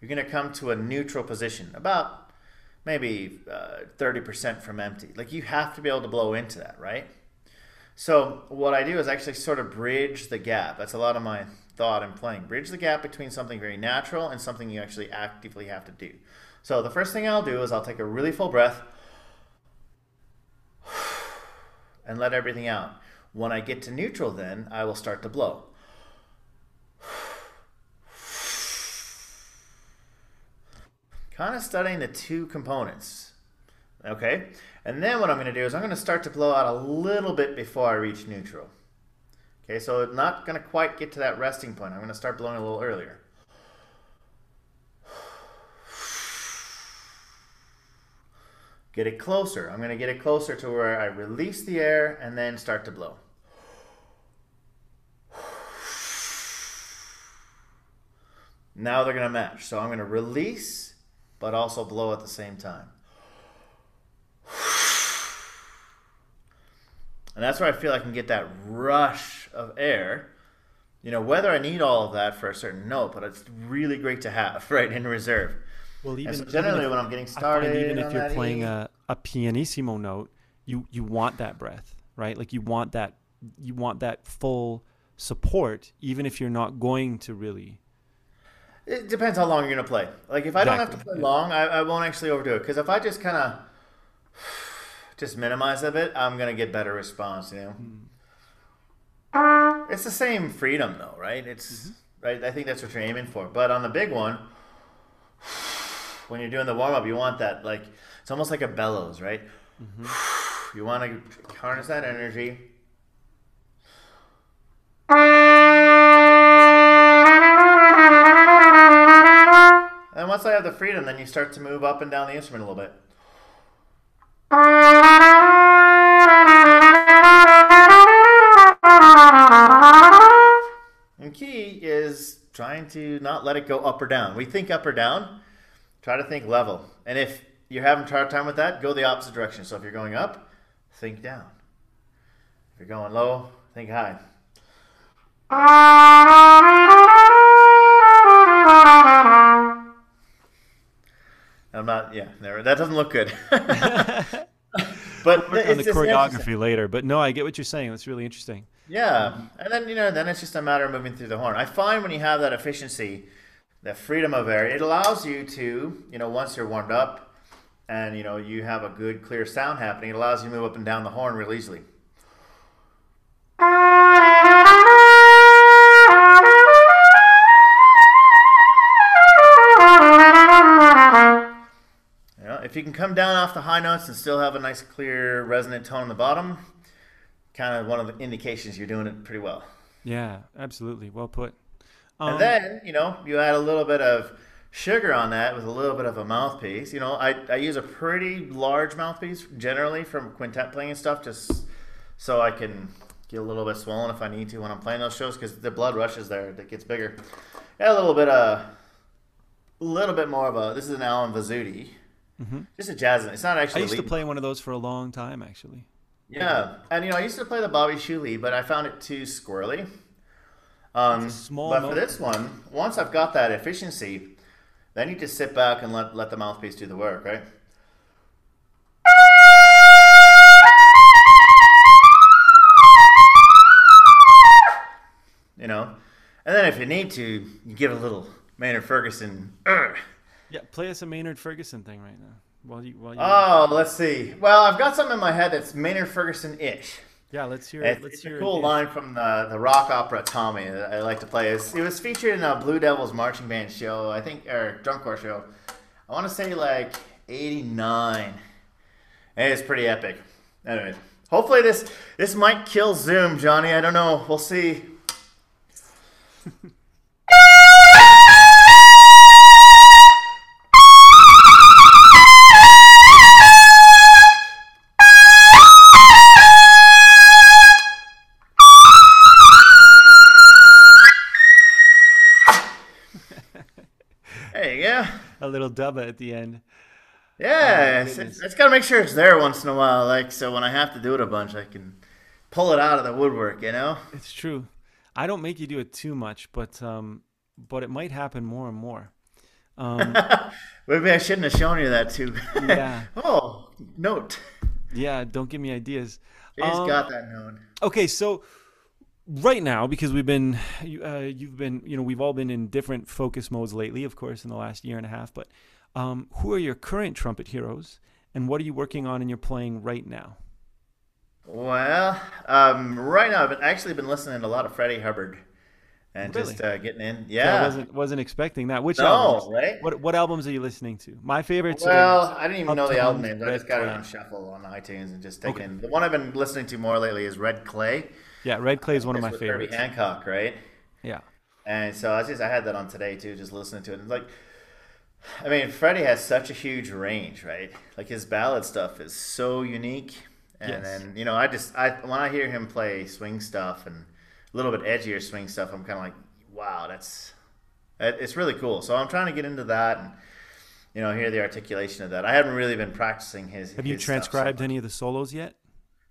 you're going to come to a neutral position, about maybe uh, 30% from empty. Like you have to be able to blow into that, right? So what I do is actually sort of bridge the gap. That's a lot of my thought and playing. Bridge the gap between something very natural and something you actually actively have to do. So the first thing I'll do is I'll take a really full breath and let everything out. When I get to neutral, then I will start to blow. Kind of studying the two components. Okay? And then what I'm going to do is I'm going to start to blow out a little bit before I reach neutral. Okay, so it's not going to quite get to that resting point. I'm going to start blowing a little earlier. Get it closer. I'm going to get it closer to where I release the air and then start to blow. Now they're going to match. So I'm going to release, but also blow at the same time. And that's where I feel I can get that rush of air. You know, whether I need all of that for a certain note, but it's really great to have, right, in reserve. Well, even, so generally even if, when I'm getting started, even if you're playing E, a, a pianissimo note, you you want that breath, right? Like you want that you want that full support, even if you're not going to really. It depends how long you're gonna play. Like if I don't have to play long, I, I won't actually overdo it. Because if I just kind of just minimize a bit, I'm gonna get better response. You know, Hmm. It's the same freedom though, right? It's Mm-hmm. right. I think that's what you're aiming for. But on the big one, when you're doing the warm up, you want that like it's almost like a bellows, right? Mm-hmm. You want to harness that energy. And once I have the freedom, then you start to move up and down the instrument a little bit. Trying to not let it go up or down. We think up or down, try to think level. And if you're having a hard time with that, go the opposite direction. So if you're going up, think down. If you're going low, think high. I'm not, yeah, there, that doesn't look good. but Work on the choreography later, but no, I get what you're saying. That's really interesting. Yeah, and then you know, then it's just a matter of moving through the horn. I find when you have that efficiency, that freedom of air, it allows you to, you know, once you're warmed up, and you know you have a good clear sound happening, it allows you to move up and down the horn real easily. If you can come down off the high notes and still have a nice clear resonant tone on the bottom, kind of one of the indications you're doing it pretty well. Yeah, absolutely. Well put. Um, And then, you know, you add a little bit of sugar on that with a little bit of a mouthpiece. You know, I, I use a pretty large mouthpiece generally from quintet playing and stuff, just so I can get a little bit swollen if I need to when I'm playing those shows because the blood rushes there. It gets bigger. Add a little bit of, a little bit more of a, this is an Allen Vizzutti. Just a jazz. It's not Mm-hmm. I actually. used to play one of those for a long time, actually. Yeah, and you know, I used to play the Bobby Shuley, but I found it too squirrely. Um, small but for this one, once I've got that efficiency, then you just sit back and let let the mouthpiece do the work, right? You know, and then if you need to, you give a little Maynard Ferguson. "Urgh." Yeah, play us a Maynard Ferguson thing right now. While you, while you. Oh, let's see. Well, I've got something in my head that's Maynard Ferguson-ish. yeah, let's hear it. Let's it's hear a cool it. line from the, the rock opera Tommy that I like to play. It's, it was featured in a Blue Devils marching band show, I think, or drum corps show. I want to say like '89. And it's pretty epic. Anyways, hopefully this this might kill Zoom, Johnny. I don't know. We'll see. little dubba at the end. Yeah, Oh, it's, goodness. it's got to make sure it's there once in a while. Like so, when I have to do it a bunch, I can pull it out of the woodwork. You know. It's true. I don't make you do it too much, but um, but it might happen more and more. Um, Maybe I shouldn't have shown you that too. Yeah. oh, note. yeah, don't give me ideas. He's Um, got that known. Okay, so right now, because we've been, you- uh, you've been, you know, we've all been in different focus modes lately, of course, in the last year and a half. But um, who are your current trumpet heroes, and what are you working on and you're playing right now? Well, um, right now I've been, actually been listening to a lot of Freddie Hubbard, and Really? just uh, getting in. I Yeah. wasn't wasn't expecting that. Which no, albums? right? What what albums are you listening to? My favorites. Well, I didn't even know the album names. I just got it on shuffle on iTunes and just taking. Okay. The one I've been listening to more lately is Red Clay. Yeah, Red Clay is one of my favorites. Herbie. Hancock, right? Yeah. And so I just I had that on today too, just listening to it. And like I mean, Freddie has such a huge range, right? Like his ballad stuff is so unique. And Yes. then, you know, I just I when I hear him play swing stuff and a little bit edgier swing stuff, I'm kind of like, wow, that's it's really cool. So I'm trying to get into that and you know, hear the articulation of that. I haven't really been practicing his. Have you his so transcribed much. any of the solos yet?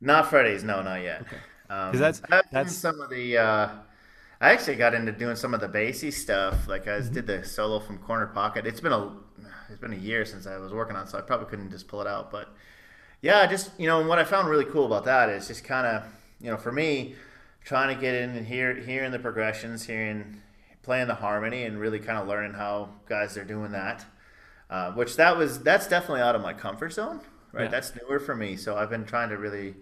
Not Freddie's, no, not yet. Okay. Um, that's- that's- some of the. Uh, I actually got into doing some of the Basie stuff. Like I Mm-hmm. did the solo from Corner Pocket. It's been a it's been a year since I was working on, it, so I probably couldn't just pull it out. But yeah, just you know, and what I found really cool about that is just kind of you know, for me, trying to get in and hear hearing the progressions, hearing playing the harmony, and really kind of learning how guys are doing that. Uh, which that was that's definitely out of my comfort zone, right? Yeah. That's newer for me, so I've been trying to really,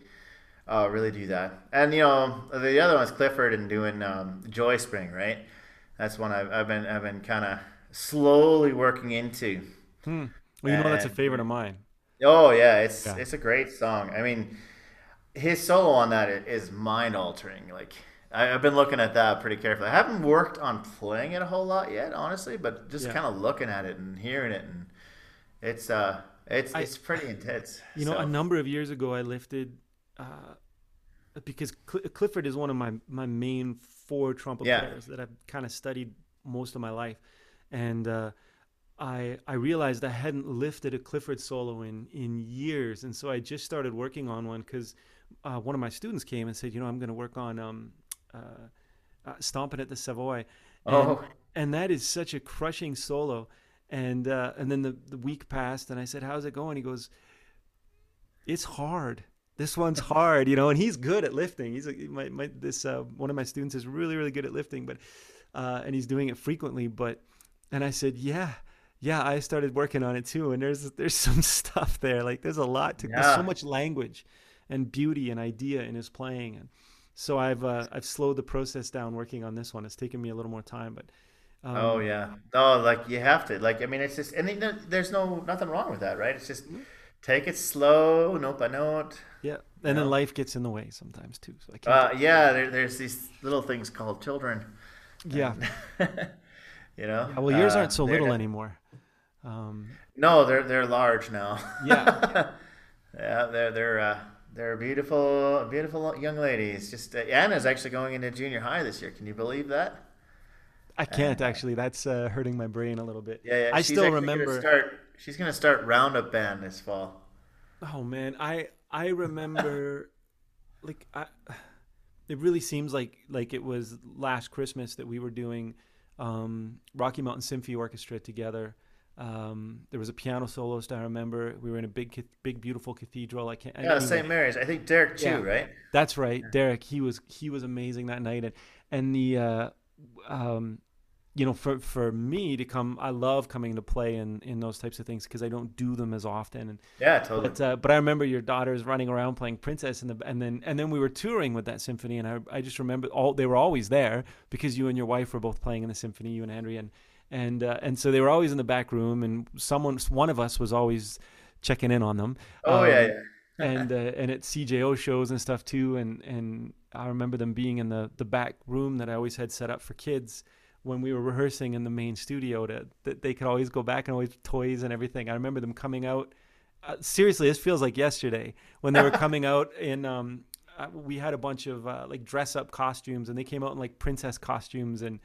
uh, really do that. And you know, the other one's Clifford and doing um, Joy Spring, right? That's one I've, I've been I've been kind of slowly working into. Well, you know that's a favorite of mine. Oh yeah, it's Yeah. it's a great song. I mean, his solo on that is mind altering. Like I, I've been looking at that pretty carefully. I haven't worked on playing it a whole lot yet, honestly, but just Yeah. kind of looking at it and hearing it, and it's uh, it's I- it's pretty intense. You know, a number of years ago, I lifted uh, because Cl- Clifford is one of my my main four trumpet Yeah. players that I've kind of studied most of my life, and uh, I I realized I hadn't lifted a Clifford solo in in years, and so I just started working on one because uh, one of my students came and said, you know, I'm going to work on um, uh, uh, stomping at the Savoy. And, Oh. and that is such a crushing solo. And uh, and then the, the week passed, and I said, "How's it going?" He goes, "It's hard. This one's hard, you know." And he's good at lifting. He's a, my, my this uh, one of my students is really really good at lifting, but uh, and he's doing it frequently. But and I said, "Yeah, yeah." I started working on it too, and there's there's some stuff there. Like there's a lot to there's so much language and beauty and idea in his playing, and so I've uh, I've slowed the process down working on this one. It's taken me a little more time, but. Um, Oh yeah. Oh, like you have to. Like I mean, it's just and there's no nothing wrong with that, right? It's just take it slow, note by note. Yeah, and then life gets in the way sometimes too. So I can't. Uh, yeah, there, there's these little things called children. yeah. You know. Yeah, Well, yours Uh, aren't so little de- anymore. Um, No, they're they're large now. Yeah. yeah, they're they're uh, they're beautiful, beautiful young ladies. Just uh, Anna's actually going into junior high this year. Can you believe that? I can't actually. That's uh, hurting my brain a little bit. Yeah, yeah. I still remember. Start, she's gonna start roundup band this fall. Oh man, I I remember, like I, it really seems like like it was last Christmas that we were doing um, Rocky Mountain Symphony Orchestra together. Um, there was a piano soloist I remember. We were in a big, big, beautiful cathedral. I can't. Yeah, anyway. St. Mary's. I think Derek too, Yeah. right? That's right, Derek. He was he was amazing that night, and and the uh, um, you know for for me to come, I love coming to play in in those types of things because I don't do them as often. And Yeah, totally. but uh, but I remember your daughters running around playing Princess, and the and then and then we were touring with that symphony, and I I just remember all they were always there because you and your wife were both playing in the symphony, you and Andrea, and and uh, and so they were always in the back room, and someone one of us was always checking in on them. oh yeah, Um, yeah. and uh, and at CJO shows and stuff too. And and I remember them being in the the back room that I always had set up for kids when we were rehearsing in the main studio. To that they could always go back and always toys and everything. I remember them coming out. Uh, seriously, this feels like yesterday when they were coming out in. Um, uh, we had a bunch of uh, like dress up costumes, and they came out in like princess costumes and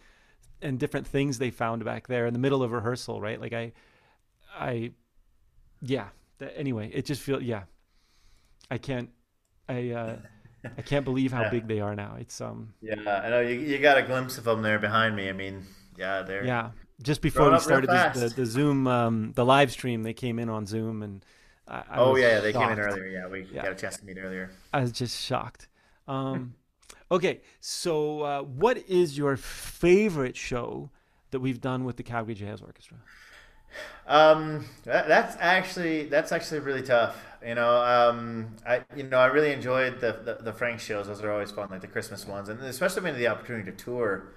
and different things they found back there in the middle of rehearsal. Right, like I, I, yeah. Anyway, it just feels yeah. I can't. I uh, I can't believe how Yeah. big they are now. It's um Yeah, I know you, you got a glimpse of them there behind me. I mean, yeah, they're yeah. Just before we started this, the, the Zoom um, the live stream, they came in on Zoom and I, I Oh yeah, they came in earlier. Yeah, we Yeah. got a chance to meet earlier. I was just shocked. Um, okay, so uh, what is your favorite show that we've done with the Calgary Jazz Orchestra? Um, that, that's actually that's actually really tough. You know, um, I you know I really enjoyed the, the the Frank shows. Those are always fun, like the Christmas ones, and especially when the opportunity to tour.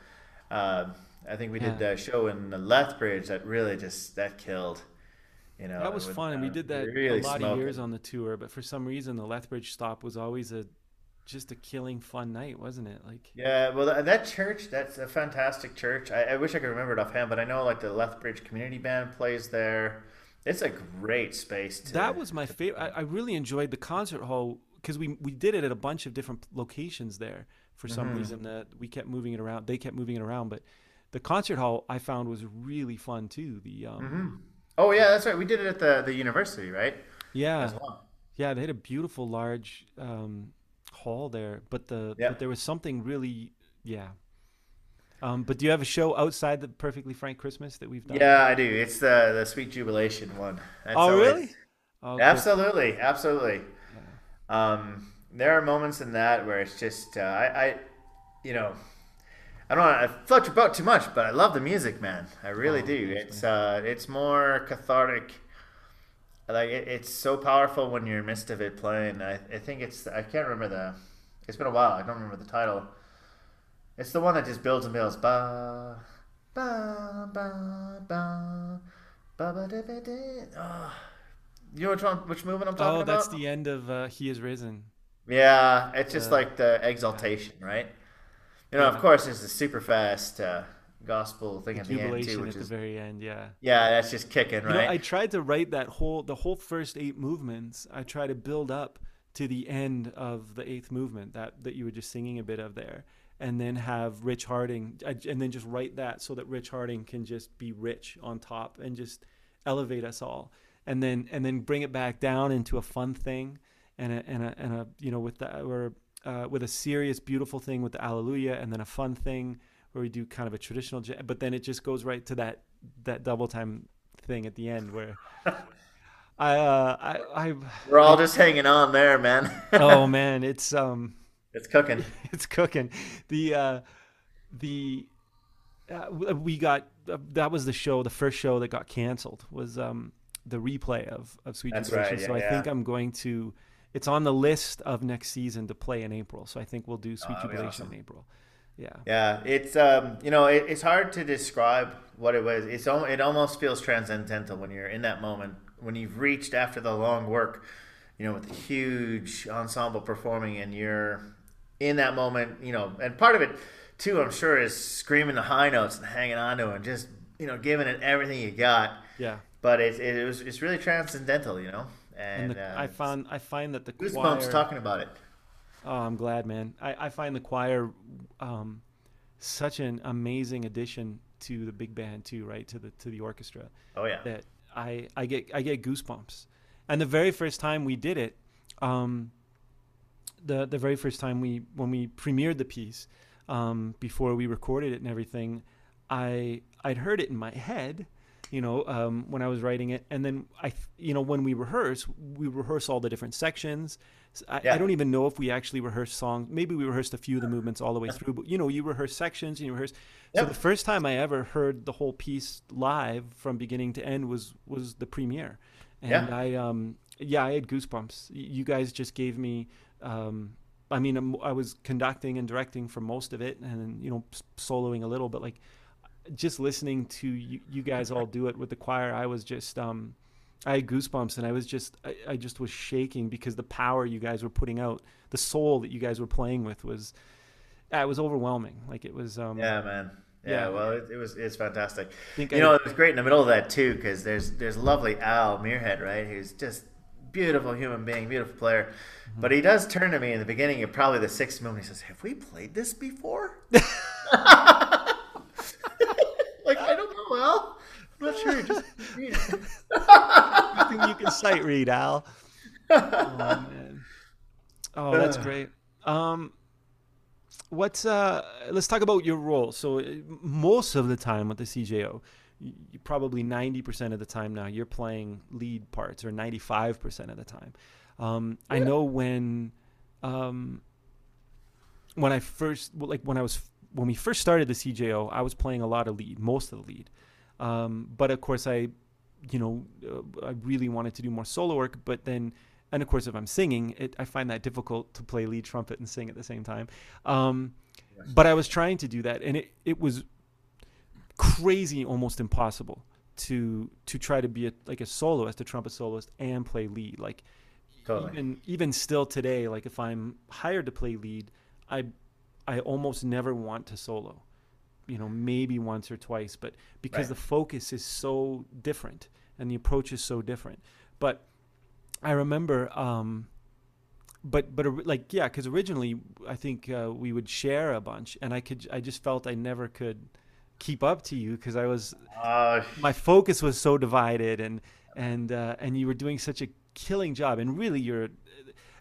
Uh, I think we did Yeah. a show in Lethbridge that really just that killed. You know, That was with, fun, and we uh, did that really a lot of years on the tour. But for some reason, the Lethbridge stop was always a just a killing fun night, wasn't it? Like Yeah, well, th- that church, that's a fantastic church. I, I wish I could remember it offhand, but I know like the Lethbridge Community Band plays there. It's a great space. To, that was my favorite. I, I really enjoyed the concert hall because we we did it at a bunch of different locations there. For some Mhm. reason, that we kept moving it around. They kept moving it around, but the concert hall I found was really fun too. The um, Mhm. Oh yeah, that's right. We did it at the the university, right? yeah, As well. yeah, they had a beautiful large um, hall there, but the Yeah. but there was something really yeah. Um, but do you have a show outside the Perfectly Frank Christmas that we've done? Yeah, I do. It's the the Sweet Jubilation one. That's Oh, always- really? Oh. Absolutely, absolutely. Um, there are moments in that where it's just uh, I, I, you know, I don't want to float your boat too much, but I love the music, man. I really Oh, do. It's uh, it's more cathartic. Like it, it's so powerful when you're in the midst of it playing. I, I think it's I can't remember the. It's been a while. I don't remember the title. It's the one that just builds and builds. Ba ba ba ba ba ba da ba da. Oh. You know which one? Which movement I'm talking about? Oh, about? that's the end of uh, He Is Risen. Yeah, it's just Yeah. like the exaltation, right? You know, Yeah. of course, there's the super fast uh, gospel thing at the end too, at which the is very end, yeah. yeah, that's just kicking, You know, right? I tried to write that whole the whole first eight movements. I try to build up to the end of the eighth movement that that you were just singing a bit of there, and then have Rich Harding, and then just write that so that Rich Harding can just be rich on top and just elevate us all, and then and then bring it back down into a fun thing, and a and a, and a you know with the or uh, with a serious beautiful thing with the Alleluia, and then a fun thing where we do kind of a traditional, but then it just goes right to that that double time thing at the end where I uh I I We're all just hanging on there, man. oh man it's um it's cooking. it's cooking the uh the uh, we got uh, that was the show the first show that got canceled was um the replay of of Sweet That's right, so yeah, I think. I'm going to it's on the list of next season to play in April so I think we'll do Sweet Oh, Jubilation awesome. in April yeah Yeah, it's um, you know, it, it's hard to describe what it was. It's it almost feels transcendental when you're in that moment when you've reached after the long work, you know, with the huge ensemble performing, and you're in that moment, you know, and part of it too, I'm sure, is screaming the high notes and hanging on to it, and just you know, giving it everything you got. yeah But it, it was it's really transcendental, you know, and and, the, uh, I found I find that the goosebumps choir talking about it. Oh, I'm glad, man. I, I find the choir um, such an amazing addition to the big band too, right? To the to the orchestra Oh yeah, that I I get I get goosebumps. And the very first time we did it, um, the the very first time we when we premiered the piece, um, before we recorded it and everything, I I'd heard it in my head, you know, um, when I was writing it, and then I, you know, when we rehearse, we rehearse all the different sections. I, Yeah. don't even know if we actually rehearsed songs. Maybe we rehearsed a few of the movements all the way through, but you know, you rehearse sections and you rehearse. So the first time I ever heard the whole piece live from beginning to end was was the premiere, and Yeah. I um yeah I had goosebumps. You guys just gave me um I mean I'm- I was conducting and directing for most of it, and you know soloing a little, but like just listening to you, you guys all do it with the choir, I was just um I had goosebumps and I was just I, I just was shaking because the power you guys were putting out, the soul that you guys were playing with was it was overwhelming. Like it was um yeah, man. Yeah, Yeah. well, it, it was it's fantastic. You I- know, it was great in the middle of that too, because there's there's lovely Al Muirhead, right? Who's just beautiful human being, beautiful player. Mm-hmm. But he does turn to me in the beginning of probably the sixth movement. He says, "Have we played this before?" like I don't know, Al. I'm not sure. Just read it. Nothing you can sight read, Al. Oh man. Oh, that's great. Um, what's uh? Let's talk about your role. So uh, most of the time with the CJO, you, probably ninety percent of the time now you're playing lead parts, or ninety five percent of the time. Um, I know when, um, when I first well, like when I was when we first started the CJO, I was playing a lot of lead, most of the lead. Um, but of course, I you know, uh, I really wanted to do more solo work, but then, and of course, if I'm singing, it, I find that difficult to play lead trumpet and sing at the same time. Um, But I was trying to do that, and it, it was crazy, almost impossible to to try to be a, like a soloist, a trumpet soloist, and play lead. Like Totally. even even still today, like if I'm hired to play lead, I I almost never want to solo. You know, maybe once or twice, but because Right. the focus is so different and the approach is so different. But I remember, um, but but like yeah, because originally I think uh, we would share a bunch, and I could I just felt I never could keep up to you because I was Uh, my focus was so divided and and uh, and you were doing such a killing job. And really you're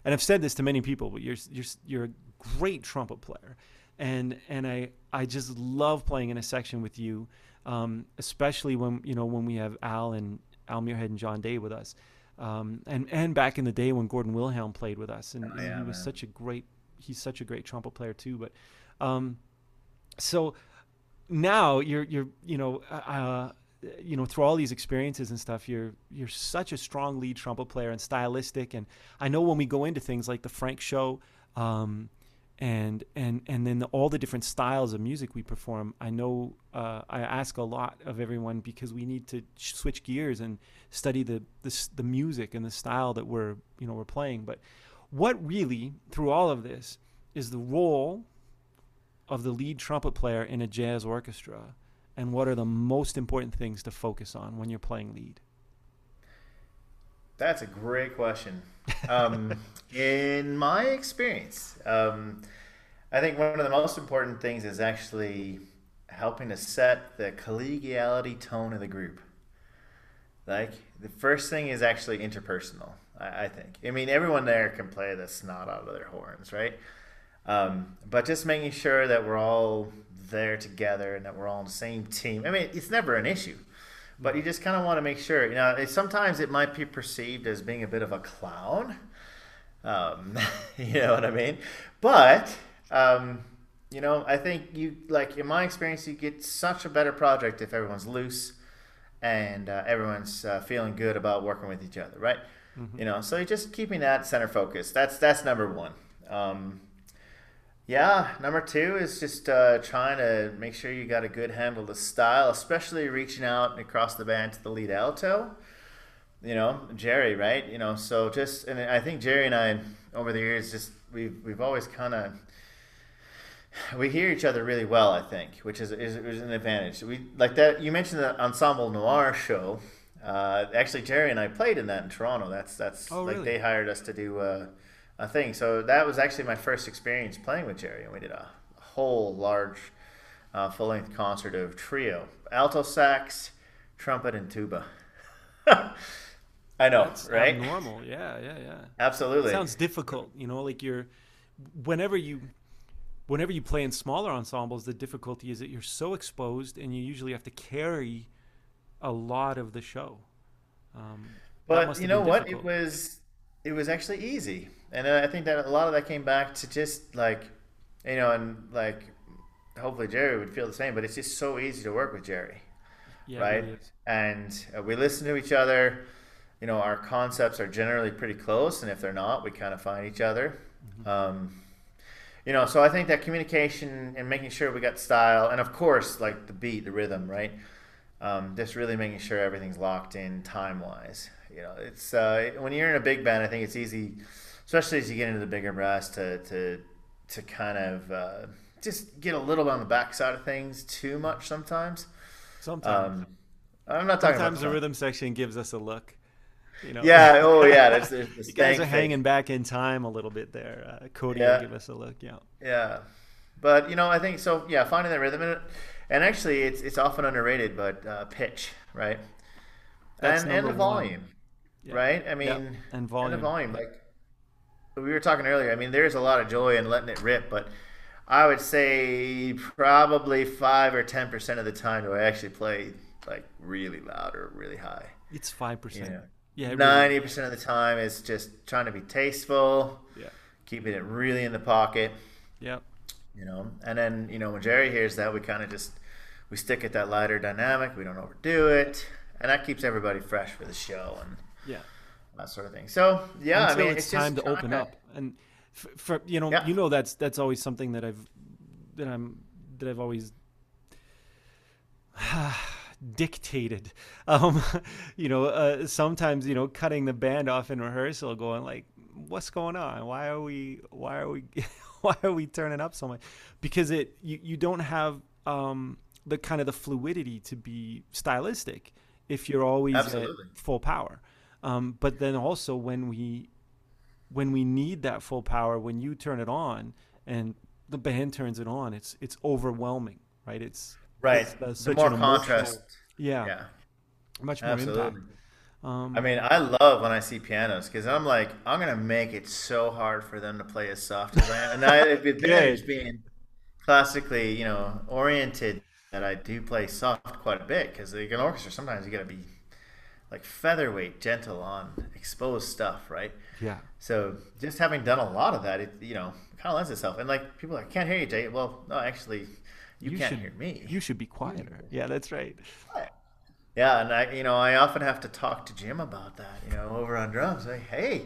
and I've said this to many people but you're you're you're a great trumpet player. And and I I just love playing in a section with you um, especially when you know when we have Al and Al Muirhead and John Day with us. Um, and and back in the day when Gordon Wilhelm played with us and, Oh, and he was man. such a great he's such a great trumpet player too but um, so now you're you're you know uh, you know through all these experiences and stuff you're you're such a strong lead trumpet player and stylistic. And I know when we go into things like the Frank show um, and and and then the, all the different styles of music we perform I know uh, I ask a lot of everyone because we need to sh- switch gears and study the, the the music and the style that we're you know we're playing. But what really through all of this is the role of the lead trumpet player in a jazz orchestra and what are the most important things to focus on when you're playing lead That's a great question. Um, in my experience, um, I think one of the most important things is actually helping to set the collegiality tone of the group. Like the first thing is actually interpersonal. I, I think. I mean, everyone there can play the snot out of their horns, right? Um, but just making sure that we're all there together and that we're all on the same team. I mean, it's never an issue, but you just kind of want to make sure. You know, it, sometimes it might be perceived as being a bit of a clown. Um, you know what I mean? But um, you know, I think you like in my experience, you get such a better project if everyone's loose and uh, everyone's uh, feeling good about working with each other, right? You know, so just keeping that center focus. That's that's number one. Um, yeah, number two is just uh, trying to make sure you got a good handle of the style, especially reaching out across the band to the lead alto. You know, Jerry, right? You know, so just and I think Jerry and I over the years just we've we've always kind of we hear each other really well. I think, which is is, is an advantage. We like that. You mentioned the Ensemble Noir show. Uh, actually, Jerry and I played in that in Toronto. That's that's Oh, like really? they hired us to do uh, a thing. So that was actually my first experience playing with Jerry, and we did a whole large uh, full length concert of trio, alto sax, trumpet, and tuba. I know, That's right? normal. Yeah, yeah, yeah. Absolutely. sounds difficult you know like you're whenever you whenever you play in smaller ensembles the difficulty is that you're so exposed and you usually have to carry a lot of the show um, But you know what? It was it was actually easy, and I think that a lot of that came back to just like you know, and like hopefully Jerry would feel the same. But it's just so easy to work with Jerry, yeah, right? And uh, we listen to each other. You know, our concepts are generally pretty close, and if they're not, we kind of find each other. Um, you know, so I think that communication and making sure we got style, and of course, like the beat, the rhythm, right? Um, just really making sure everything's locked in time wise. You know, it's uh, when you're in a big band, I think it's easy, especially as you get into the bigger brass, to to to kind of uh, just get a little bit on the backside of things too much sometimes. sometimes Um, I'm not talking sometimes the rhythm section gives us a look you know Yeah. Oh, yeah. There's, there's the you guys are thing. hanging back in time a little bit there uh, cody Yeah. will give us a look yeah Yeah, but you know, I think so. Yeah, finding that rhythm, and, and actually, it's it's often underrated, but uh, pitch, right? That's and and the number one. Volume, Yeah. right? I Yeah, mean, and and the volume. volume. Like we were talking earlier. I mean, there's a lot of joy in letting it rip, but I would say probably five or ten percent of the time do I actually play like really loud or really high. it's 5% You know, yeah it really- ninety percent of the time is just trying to be tasteful, yeah keeping it really in the pocket. yeah you know and then you know when jerry hears that we kind of just we stick at that lighter dynamic we don't overdo it and that keeps everybody fresh for the show and yeah that sort of thing so yeah until i mean it's, it's, just time to open trying up and for, for you know Yeah. you know that's that's always something that i've that i'm that i've always dictated um you know uh, sometimes you know cutting the band off in rehearsal going like what's going on? Why are we why are we why are we turning up so much? Because it you, you don't have um, the kind of the fluidity to be stylistic if you're always Absolutely. at full power. Um, but then also when we when we need that full power, when you turn it on and the band turns it on, it's it's overwhelming, right? It's Right. it's, uh, the such more contrast. Yeah, Yeah. much more Absolutely. impact. Um, I mean, I love when I see pianos because I'm like, I'm gonna make it so hard for them to play as soft as I am, and I, Good. just being classically, you know, oriented that I do play soft quite a bit because like an orchestra sometimes you gotta be like featherweight, gentle on exposed stuff, right? yeah, So just having done a lot of that, it you know kind of lends itself. And like people are like, I can't hear you, Jay. Well, no, actually, you, can't should hear me. You should be quieter. Yeah, that's right. Yeah, and I, you know, I often have to talk to Jim about that. You know, over on drums, like, hey,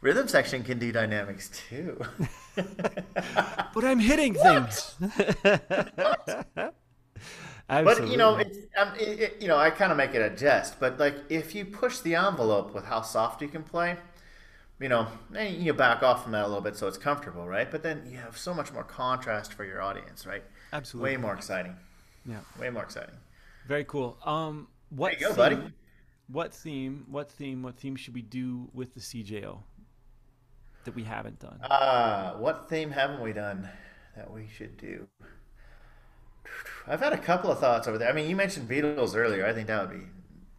rhythm section can do dynamics too. But I'm hitting things. but you know, it's, um, it, it, you know, I kind of make it a jest. But like, if you push the envelope with how soft you can play, you know, you back off from that a little bit so it's comfortable, right? But then you have so much more contrast for your audience, right? absolutely. Way more exciting. Yeah, Way more exciting. very cool. Um, what There you go, theme, buddy. What theme? What theme? What theme should we do with the CJO that we haven't done? Uh, what theme haven't we done that we should do? I've had a couple of thoughts over there. I mean, you mentioned Beatles earlier. I think that would be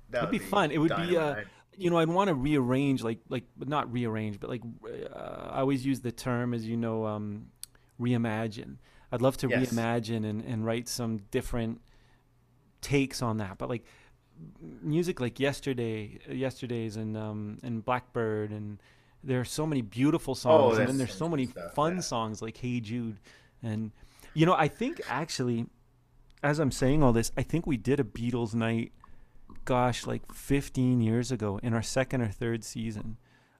that would be fun. It would be, uh, you know, I'd want to rearrange, like, like, but not rearrange, but like, uh, I always use the term, as you know, um, reimagine. I'd love to Yes. reimagine and, and write some different takes on that. But like music, like yesterday, yesterday's and um, and Blackbird, and there are so many beautiful songs, and Oh, there's then there's so so many stuff, fun yeah. songs like Hey Jude, and you know, I think actually, as I'm saying all this, I think we did a Beatles night gosh, like 15 years ago in our second or third season.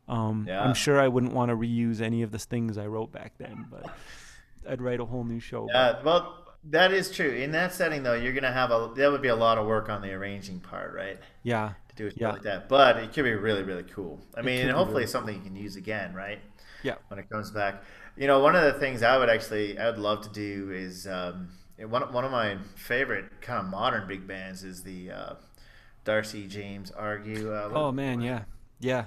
Um, Yeah. I'm sure I wouldn't want to reuse any of the things I wrote back then, but I'd write a whole new show. Yeah, well, that is true. In that setting, though, you're gonna have a that would be a lot of work on the arranging part, right? yeah, To do a Yeah. like that, but it could be really, really cool. I mean, and hopefully really it's something you can use again, right? yeah, when it comes back. You know, one of the things I would actually I would love to do is um, one one of my favorite kind of modern big bands is the uh, Darcy James Argue. Uh, Oh man, yeah, yeah.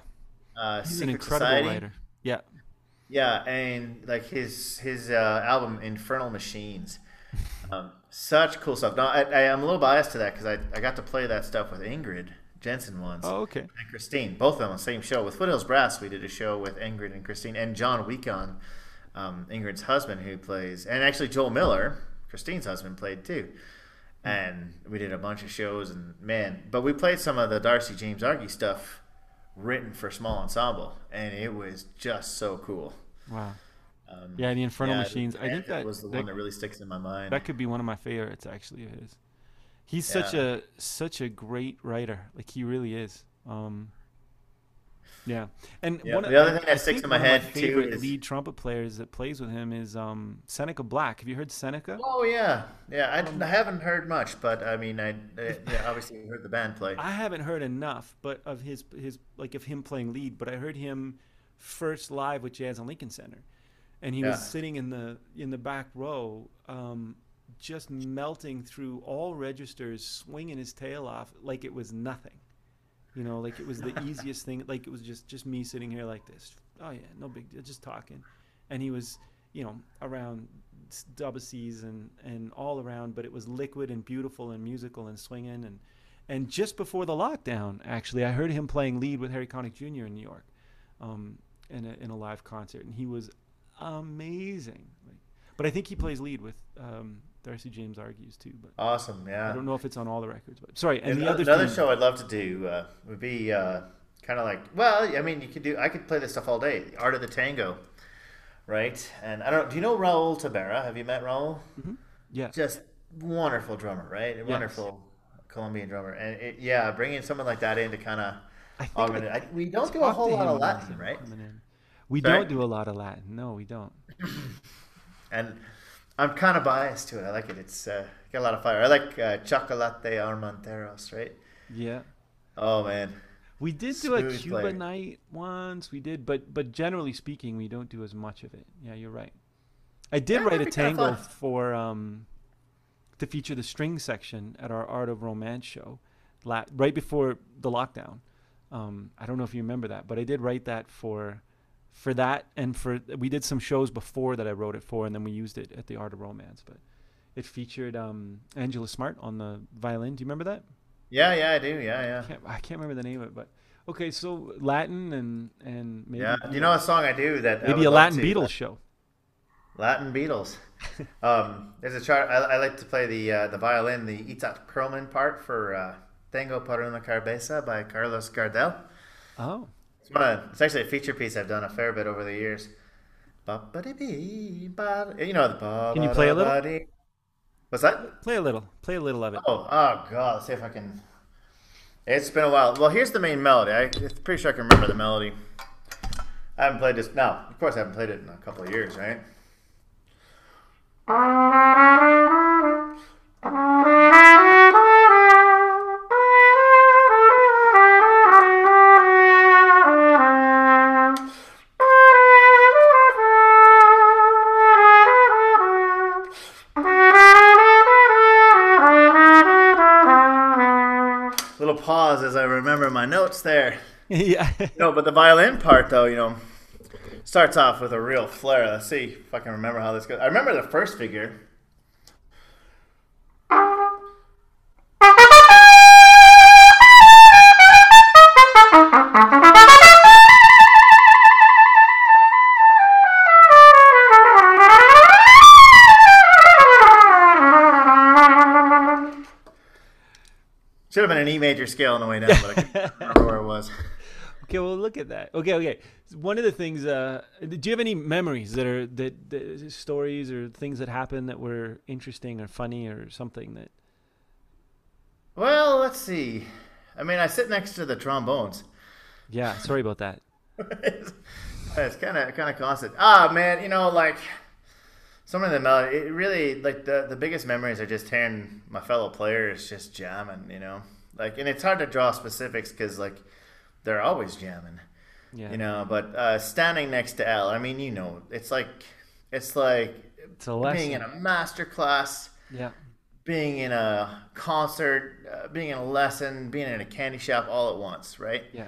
uh, He's Secret an incredible Society. writer. Yeah, Yeah, and like his his uh, album Infernal Machines, um, such cool stuff. Now I, I am a little biased to that because I, I got to play that stuff with Ingrid Jensen once Oh, okay. and Christine, both of them on the same show with Foothills Brass. We did a show with Ingrid and Christine and Jon Wikan, um, Ingrid's husband, who plays, and actually Joel Miller, Christine's husband, played too. And we did a bunch of shows, and man, but we played some of the Darcy James Argue stuff written for small ensemble, and it was just so cool. Wow. Um, Yeah, the Infernal yeah, Machines. I think that was the that, one that really sticks in my mind. that could be one of my favorites actually of his. He's such a such a great writer. Like he really is. Um, yeah, and Yeah, one the other thing that I sticks in my head, too, is- lead trumpet players that plays with him is um, Seneca Black. Have you heard Seneca? Oh yeah, yeah. I, Um, I haven't heard much, but I mean, I, I yeah, obviously heard the band play. I haven't heard enough, but of his his like of him playing lead. But I heard him first live with Jazz on Lincoln Center, and he Yeah. was sitting in the in the back row, um, just melting through all registers, swinging his tail off like it was nothing. You know, like it was the easiest thing. Like it was just just me sitting here like this. Oh yeah, no big deal, just talking. And he was, you know, around s- double C's and and all around, but it was liquid and beautiful and musical and swinging and and just before the lockdown, actually, I heard him playing lead with Harry Connick Jr. in New York, um, in a in a live concert, and he was amazing. Like, but I think he plays lead with um, Darcy James Argue's too. But Awesome, yeah. I don't know if it's on all the records. But sorry, and And the other another thing- show I'd love to do uh, would be uh, kind of like, well, I mean, you could do. I could play this stuff all day. The Art of the Tango, right? And I don't. Do you know Raul Tabera? Have you met Raul? yeah, Just wonderful drummer, right? A Wonderful Colombian drummer, and it, yeah, bringing someone like that in to kind of I think augment it. I, we don't do a whole lot of about Latin, right? We Sorry? don't do a lot of Latin. No, we don't. and I'm kind of biased to it. I like it. It's uh, got a lot of fire. I like uh, Chocolate Armenteros, right? Yeah. Oh man, We did do a Smooth Cuba player. night once. We did, but but generally speaking, we don't do as much of it. Yeah, you're right. I did Yeah, write a that'd kinda tango for um to feature the string section at our Art of Romance show, la- right before the lockdown. Um, I don't know if you remember that, but I did write that for for that and for we did some shows before that I wrote it for, and then we used it at the Art of Romance. But it featured um, Angela Smart on the violin. Do you remember that? Yeah, yeah, I do. Yeah, yeah. can't, I can't remember the name of it, but okay. So Latin and and maybe Yeah. You know a song I do that maybe a Latin? Beatles show. Latin Beatles. um, there's a chart. I, I like to play the uh, the violin, the Itzhak Perlman part for uh, Tango por una Cabeza by Carlos Gardel. Oh, It's, one it's actually a feature piece I've done a fair bit over the years. You know the ba Can you play a little? ba-da-ba-dee. What's that? play a little, play a little of it. Oh, oh God! Let's see if I can. It's been a while. Well, here's the main melody. I, I'm pretty sure I can remember the melody. I haven't played this. No, of course I haven't played it in a couple of years, right? my notes there. yeah. No, but the violin part, though, you know, starts off with a real flair. Let's see if I can remember how this goes. I remember the first figure. E major scale on the way down, but I can't remember where it was. Okay, well, look at that. Okay, okay. One of the things. Uh, do you have any memories that are that, that stories or things that happened that were interesting or funny or something that? Well, let's see. I mean, I sit next to the trombones. Yeah, sorry about that. it's kind of kind of constant. Ah, man, you know, like some of the melody. It really like the the biggest memories are just hearing my fellow players just jamming. You know, like, and it's hard to draw specifics because like they're always jamming. Yeah, You know, but uh, standing next to Al, I mean, you know, it's like it's like it's being in a master class. yeah, being in a concert, uh, being in a lesson, being in a candy shop all at once, right? Yeah.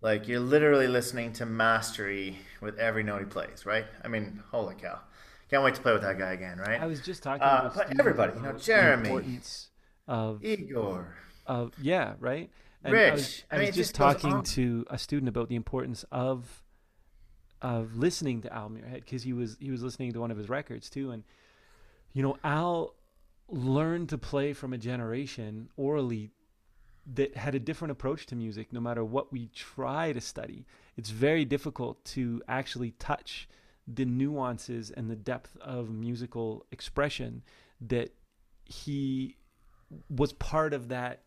Like you're literally listening to mastery with every note he plays, right? I mean, holy cow. Can't wait to play with that guy again, right? I was just talking Uh, but everybody, you know, Jeremy. importance of Igor. Of yeah, right. I was, Rich. I I mean, was just just talking to a student about the importance of of listening to Al Muirhead because he was he was listening to one of his records too, and you know Al learned to play from a generation orally that had a different approach to music no matter what we try to study it's very difficult to actually touch the nuances and the depth of musical expression that he was part of that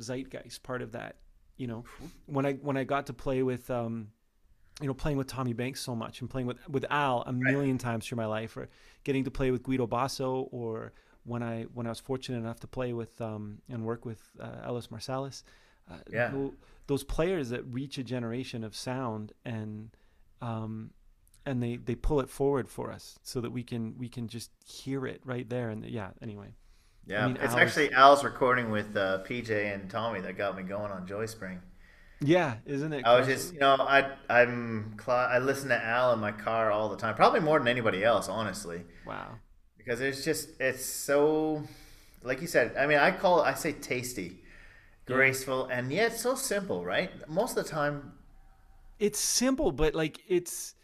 zeitgeist part of that you know? When i when i got to play with um you know playing with tommy banks so much and playing with with al a million times through my life or getting to play with guido basso or when i when i was fortunate enough to play with um and work with uh, ellis marsalis uh, Yeah. those players that reach a generation of sound and um and they they pull it forward for us so that we can we can just hear it right there and yeah anyway Yeah, mean, it's Al's- actually Al's recording with uh, PJ and Tommy that got me going on Joy Spring. yeah isn't it I was just, you know, I I'm I listen to Al in my car all the time, probably more than anybody else, honestly. wow. Because it's just it's so like you said i mean i call i say tasty graceful and yet so simple right? Most of the time it's simple but like it's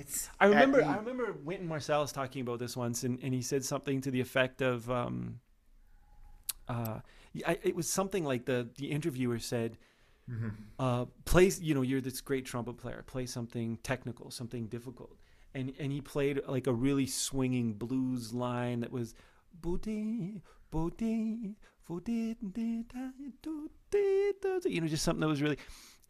it's I remember I remember Wynton Marsalis talking about this once, and, and he said something to the effect of, um, uh, I, it was something like the the interviewer said, Mm-hmm. uh, play you know you're this great trumpet player, play something technical, something difficult, and and he played like a really swinging blues line that was, "Booty, booty, booty, dee, da, do, dee, do," you know just something that was really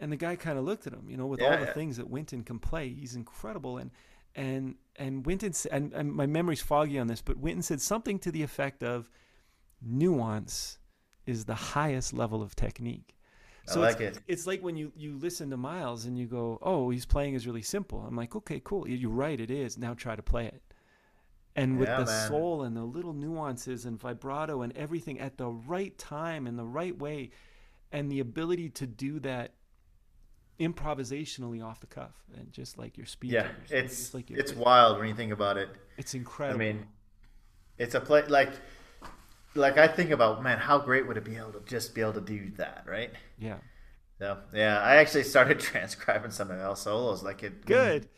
and the guy kind of looked at him, you know, with all the yeah. things that Wynton can play, he's incredible. And and and Wynton and, and my memory's foggy on this, but Wynton said something to the effect of nuance is the highest level of technique. So like it's, it. It's like when you you listen to Miles and you go, "Oh, he's playing is really simple." I'm like, "Okay, cool. You're right. It is. Now try to play it." And with Yeah, the man. soul and the little nuances and vibrato and everything at the right time and the right way, and the ability to do that improvisationally off the cuff and just like your speed. Yeah, it's like it's wild when you think about it. it's incredible. I mean, it's a play like like I think about man, how great would it be able to just be able to do that, right? yeah, So yeah, I actually started transcribing some of Al solos. Like it. good.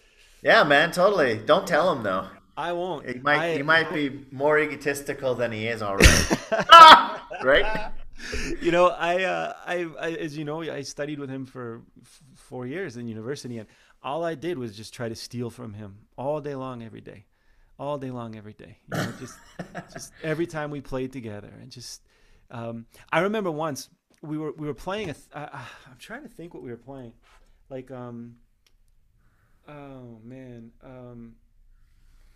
Yeah, man, totally. Don't tell him though. I won't. He might I- he might be more egotistical than he is already. right? you know, I, uh, I, I, as you know, I studied with him for four years in university, and all I did was just try to steal from him all day long, every day, all day long, every day. You know, just, just every time we played together, and just, um, I remember once we were we were playing a. Th- I, I- I'm trying to think what we were playing, like, um, oh man, um,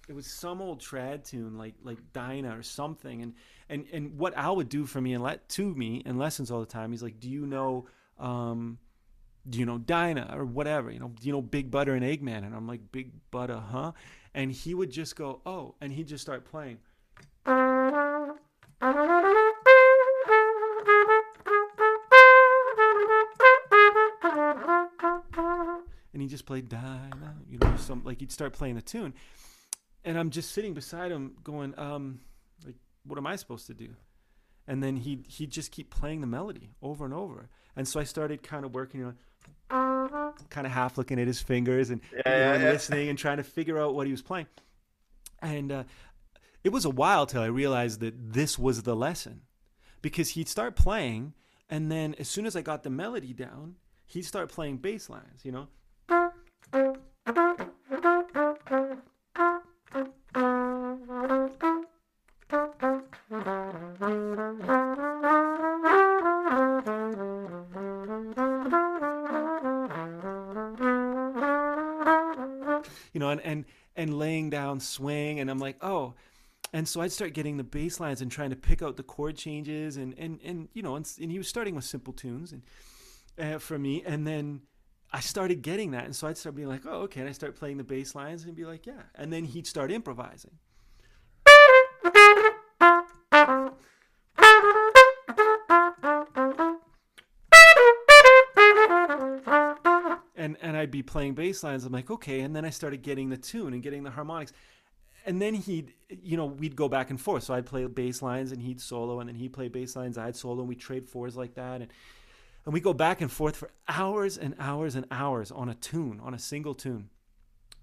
it was some old trad tune like like Dinah or something and and and what Al would do for me and let to me in lessons all the time he's like do you know um you know Dinah or whatever you know you know Big Butter and Eggman and I'm like Big Butter huh and he would just go oh and he'd just start playing and he just played Dinah you know some like he'd start playing the tune and I'm just sitting beside him going, um, like, what am I supposed to do? And then he he'd just keep playing the melody over and over. And so I started kind of working on kind of half looking at his fingers and, you know, Yeah, and yeah. listening and trying to figure out what he was playing. And uh, it was a while till I realized that this was the lesson because he'd start playing and then as soon as I got the melody down, he'd start playing bass lines, you know? Swing, and I'm like, oh, and so I'd start getting the bass lines and trying to pick out the chord changes, and and and you know, and, and he was starting with simple tunes, and uh, for me, and then I started getting that, and so I'd start being like, oh, okay, and I start playing the bass lines, and be like, yeah, and then he'd start improvising. And I'd be playing bass lines. I'm like, okay, and then I started getting the tune and getting the harmonics, and then he'd, you know, we'd go back and forth. So I'd play bass lines and he'd solo, and then he'd play bass lines, I'd solo, and we trade fours like that, and and we go back and forth for hours and hours and hours on a tune, on a single tune,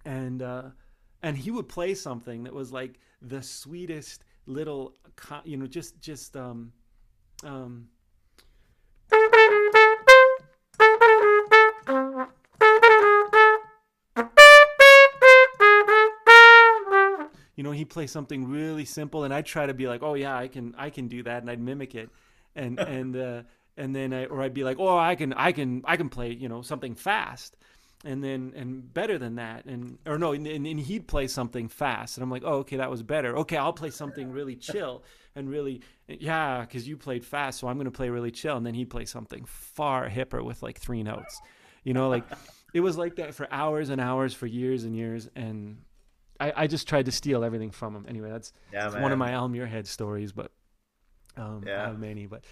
and uh, and he would play something that was like the sweetest little, you know, just just um, um. You know he plays something really simple and i'd try to be like oh yeah i can i can do that and i'd mimic it. And and uh and then I, or i'd be like oh i can i can i can play you know something fast. And then and better than that and or no and, and, and he'd play something fast and i'm like oh okay that was better. Okay i'll play something really chill and really yeah because you played fast so i'm going to play really chill. And then he'd play something far hipper with like three notes you know like it was like that for hours and hours for years and years and I, I just tried to steal everything from him. Anyway, that's, Yeah, that's one of my Al Muirhead stories, but um, I Yeah. have many. But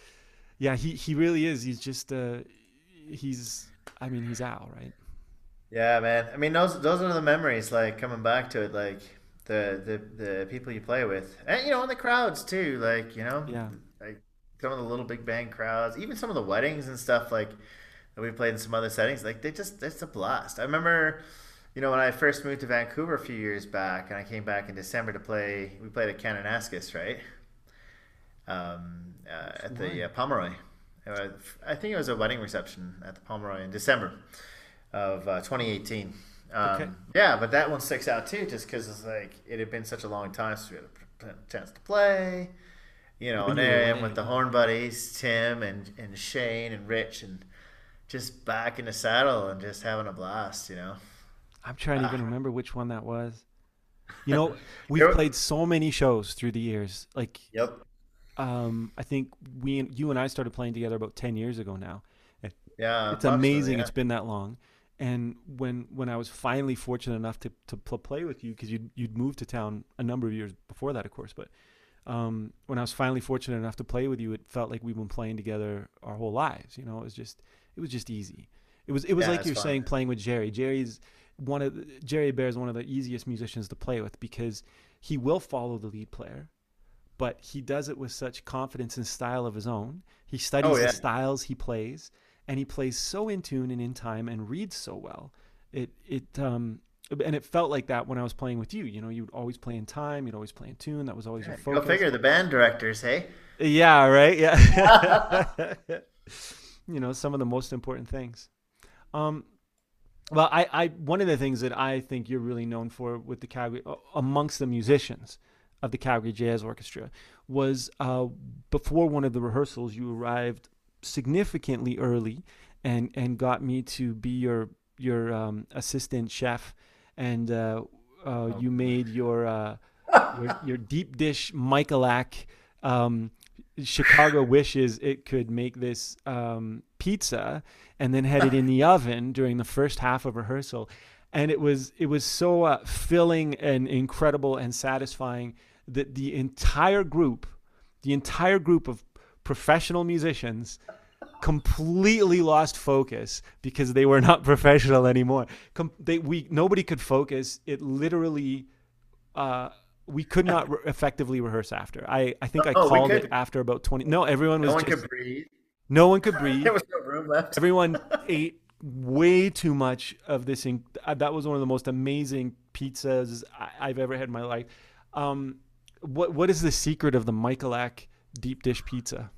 yeah, he, he really is. He's just uh, he's I mean he's Al, right? Yeah, man. I mean, those those are the memories. Like coming back to it, like the the the people you play with, and you know, and the crowds too. Like you know, Yeah. like some of the little big band crowds, even some of the weddings and stuff. Like that we played in some other settings. Like they just it's a blast. I remember. You know, when I first moved to Vancouver a few years back, and I came back in December to play, we played at Kananaskis, right? Um, uh, at the uh, Pomeroy. I think it was a wedding reception at the Pomeroy in December of uh, 2018. Um, Okay. Yeah, but that one sticks out too, just because it's like it had been such a long time since we had a chance to play. You know, and you there I am with the Horn Buddies, Tim and and Shane and Rich, and just back in the saddle and just having a blast. You know. I'm trying to even Ah. remember which one that was. You know, we've You're- played so many shows through the years. Like, Yep. um, I think we, and you and I started playing together about ten years ago now. Yeah, it's amazing yeah. it's been that long. And when when I was finally fortunate enough to to play with you, because you'd you'd moved to town a number of years before that, of course, but um, when I was finally fortunate enough to play with you, it felt like we've been playing together our whole lives. You know, it was just it was just easy. It was it was yeah, like you're fun. saying playing with Jerry. Jerry's one of the, Jerry Bear is one of the easiest musicians to play with because he will follow the lead player, but he does it with such confidence and style of his own. He studies oh, yeah. the styles he plays, and he plays so in tune and in time and reads so well. It it um and it felt like that when I was playing with you. You know, you'd always play in time, you'd always play in tune. That was always your focus. Go figure, the band directors, hey? Yeah, right. Yeah. you know, some of the most important things. Um, well, I, I, one of the things that I think you're really known for with the Calgary, amongst the musicians of the Calgary Jazz Orchestra, was uh, before one of the rehearsals, you arrived significantly early, and and got me to be your your um, assistant chef and uh, uh, oh. you made your, uh, your, your deep dish Michalak. Um, Chicago wishes it could make this um, pizza and then had it in the oven during the first half of rehearsal, and it was it was so uh, filling and incredible and satisfying that the entire group, the entire group of professional musicians completely lost focus because they were not professional anymore. Com- they, we nobody could focus. It literally, uh, we could not re- effectively rehearse after. I, I think I oh, called it after about twenty. No, everyone was. No one just, could breathe. No one could breathe. there was no room left. Everyone ate way too much of this. In- uh, that was one of the most amazing pizzas I- have ever had in my life. Um, what what is the secret of the Michalak deep dish pizza?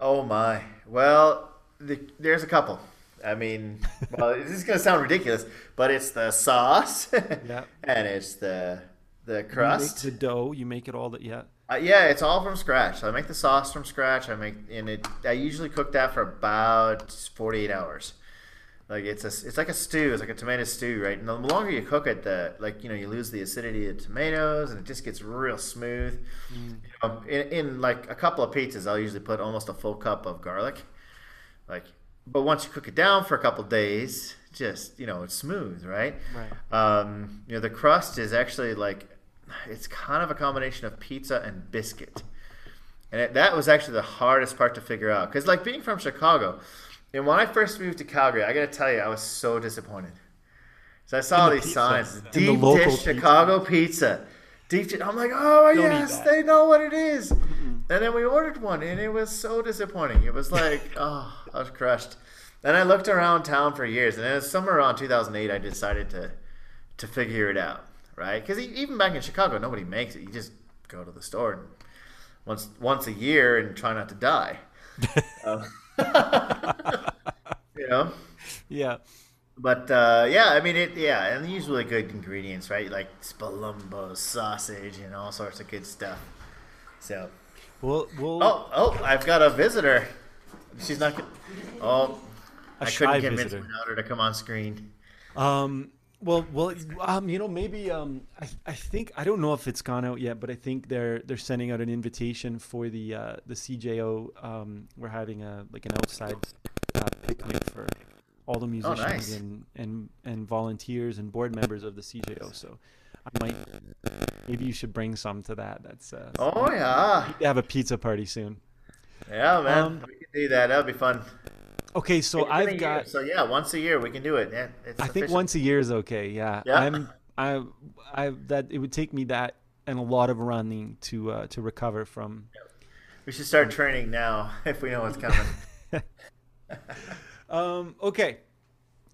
Oh my. Well, the, there's a couple. I mean, well, this is gonna sound ridiculous, but it's the sauce, yeah, and it's the the crust, the dough. You make it all that, yeah. Uh, yeah, it's all from scratch. So I make the sauce from scratch. I make and it. I usually cook that for about forty eight hours. Like it's a, it's like a stew. It's like a tomato stew, right? And the longer you cook it, the like you know you lose the acidity of tomatoes, and it just gets real smooth. Mm. You know, in, in like a couple of pizzas, I'll usually put almost a full cup of garlic. Like, but once you cook it down for a couple days, just you know it's smooth, right? Right. Um, you know the crust is actually like it's kind of a combination of pizza and biscuit, and it, that was actually the hardest part to figure out because like being from Chicago and when I first moved to Calgary, I got to tell you, I was so disappointed. So I saw these pizza. signs, deep the dish Chicago pizza. Deep dish. I'm like, oh Don't yes, they know what it is. And then we ordered one, and it was so disappointing. It was like, oh, I was crushed. Then I looked around town for years, and then it was somewhere around 2008, I decided to to figure it out, right? Because even back in Chicago, nobody makes it. You just go to the store once once a year and try not to die. uh, you know? Yeah. But uh, yeah, I mean it. Yeah, and usually good ingredients, right? Like Spolumbo sausage and all sorts of good stuff. So, we'll, we'll oh oh, I've got a visitor. She's not. Oh, I couldn't convince visitor. her to come on screen. Um, well, well, um, you know, maybe um, I, I think I don't know if it's gone out yet, but I think they're they're sending out an invitation for the uh, the CJO. Um, we're having a like an outside uh, picnic for all the oh, musicians oh, nice. and, and and volunteers and board members of the CJO. So I might maybe you should bring some to that. That's uh, oh yeah, have a pizza party soon. Yeah, man, um, we can do that. That'll be fun. Okay, so I've got. So yeah, once a year we can do it. Yeah, I think once a year is okay. Yeah, yeah. I'm. I. I. That it would take me that and a lot of running to uh, to recover from. We should start training now if we know what's coming. um. Okay.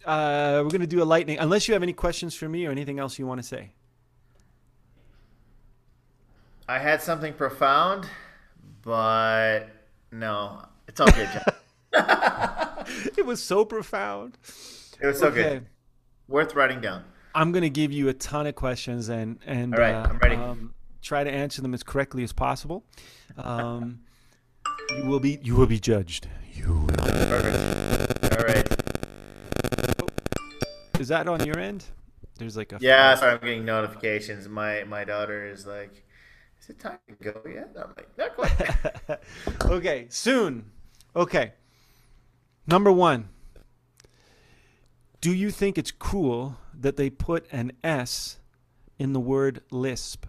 Uh, we're gonna do a lightning. Unless you have any questions for me or anything else you want to say. I had something profound, but no, it's all good, John. it was so profound. It was so okay. good. Worth writing down. I'm gonna give you a ton of questions and and right, uh, I'm ready. Um, try to answer them as correctly as possible. Um, you will be you will be judged. You. Perfect. All right. Oh, is that on your end? There's like a. Yeah, sorry, I'm getting notifications. My my daughter is like, "Is it time to go yet?" I'm like, "Not quite." okay, soon. Okay. Number one, do you think it's cruel that they put an S in the word lisp?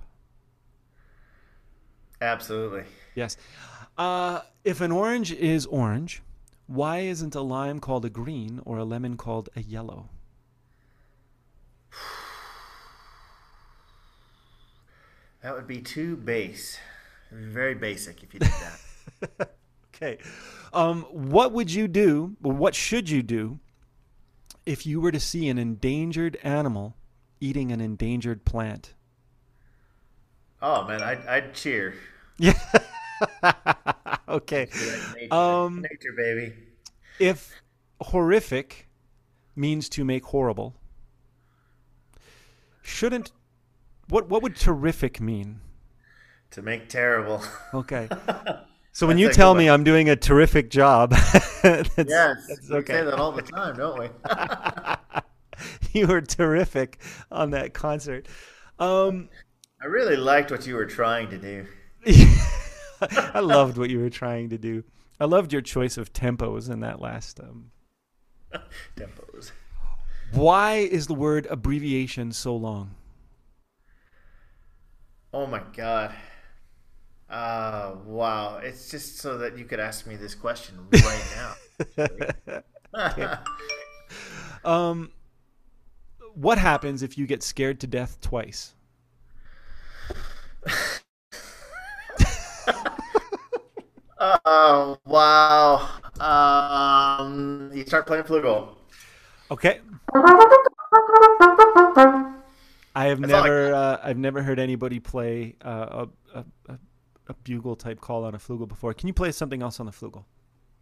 Absolutely. Yes. Uh, if an orange is orange, why isn't a lime called a green or a lemon called a yellow? That would be too base. Very basic if you did that. Okay. Um, what would you do, what should you do, if you were to see an endangered animal eating an endangered plant? oh man, I'd, I'd cheer. Yeah. okay. Nature, Um, nature, baby. If horrific means to make horrible, shouldn't what what would terrific mean? To make terrible. Okay. So when That's you tell me. I'm doing a terrific job, that's, yes, that's we okay. say that all the time, don't we? you were terrific on that concert. Um, I really liked what you were trying to do. I loved what you were trying to do. I loved your choice of tempos in that last. Um, Tempos. why is the word abbreviation so long? Oh my god. Uh, wow. It's just so that you could ask me this question right now. Um, what happens if you get scared to death twice? oh, wow. Um, you start playing flugel. Okay. I have That's all I never, uh, I've never heard anybody play uh, a, a, a, a bugle type call on a flugel before. Can you play something else on the flugel?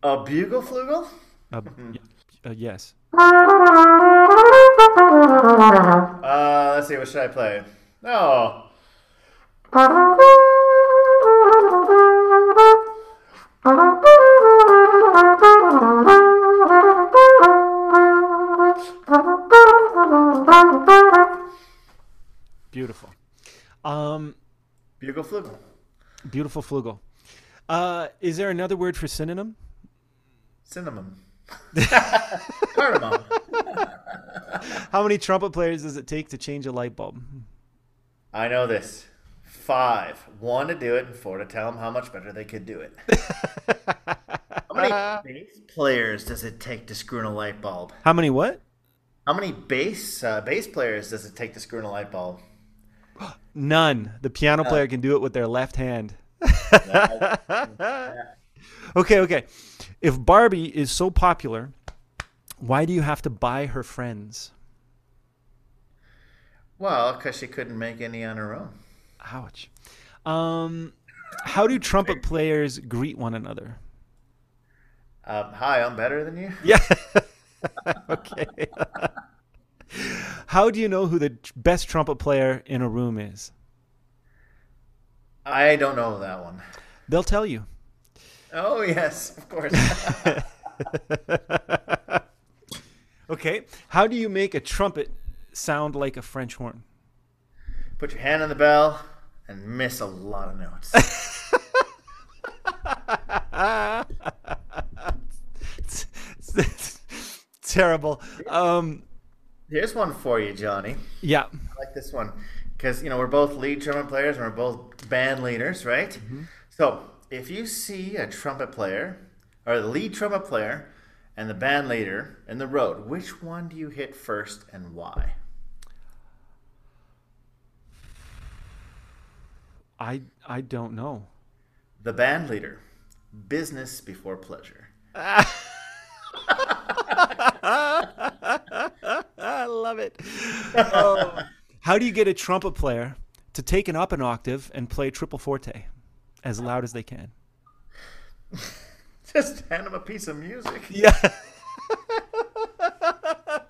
A bugle flugel? Uh, uh, yes. Uh, let's see. What should I play? Oh, Beautiful. Um, bugle flugel. Beautiful flugel. Uh, is there another word for synonym? Cinnamon. Cardamom. How many trumpet players does it take to change a light bulb? I know this. Five. One to do it, and four to tell them how much better they could do it. how many bass players does it take to screw in a light bulb? How many what? How many bass uh, bass players does it take to screw in a light bulb? None. The piano player can do it with their left hand. Okay, okay. If Barbie is so popular, why do you have to buy her friends? Well, because she couldn't make any on her own. Ouch. Um, how do trumpet players greet one another? Um, hi, I'm better than you. Yeah. okay. How do you know who the best trumpet player in a room is? I don't know that one. They'll tell you. Oh yes, of course. Okay. How do you make a trumpet sound like a French horn? Put your hand on the bell and miss a lot of notes. It's- it's- it's terrible. Um, Here's one for you, Johnny. yeah. I like this one because you know we're both lead trumpet players and we're both band leaders, right? Mm-hmm. So if you see a trumpet player or the lead trumpet player and the band leader in the road, which one do you hit first and why? I I don't know. The band leader. Business before pleasure. I love it. Oh. How do you get a trumpet player to take an up an octave and play triple forte as loud as they can? Just hand them a piece of music. Yeah.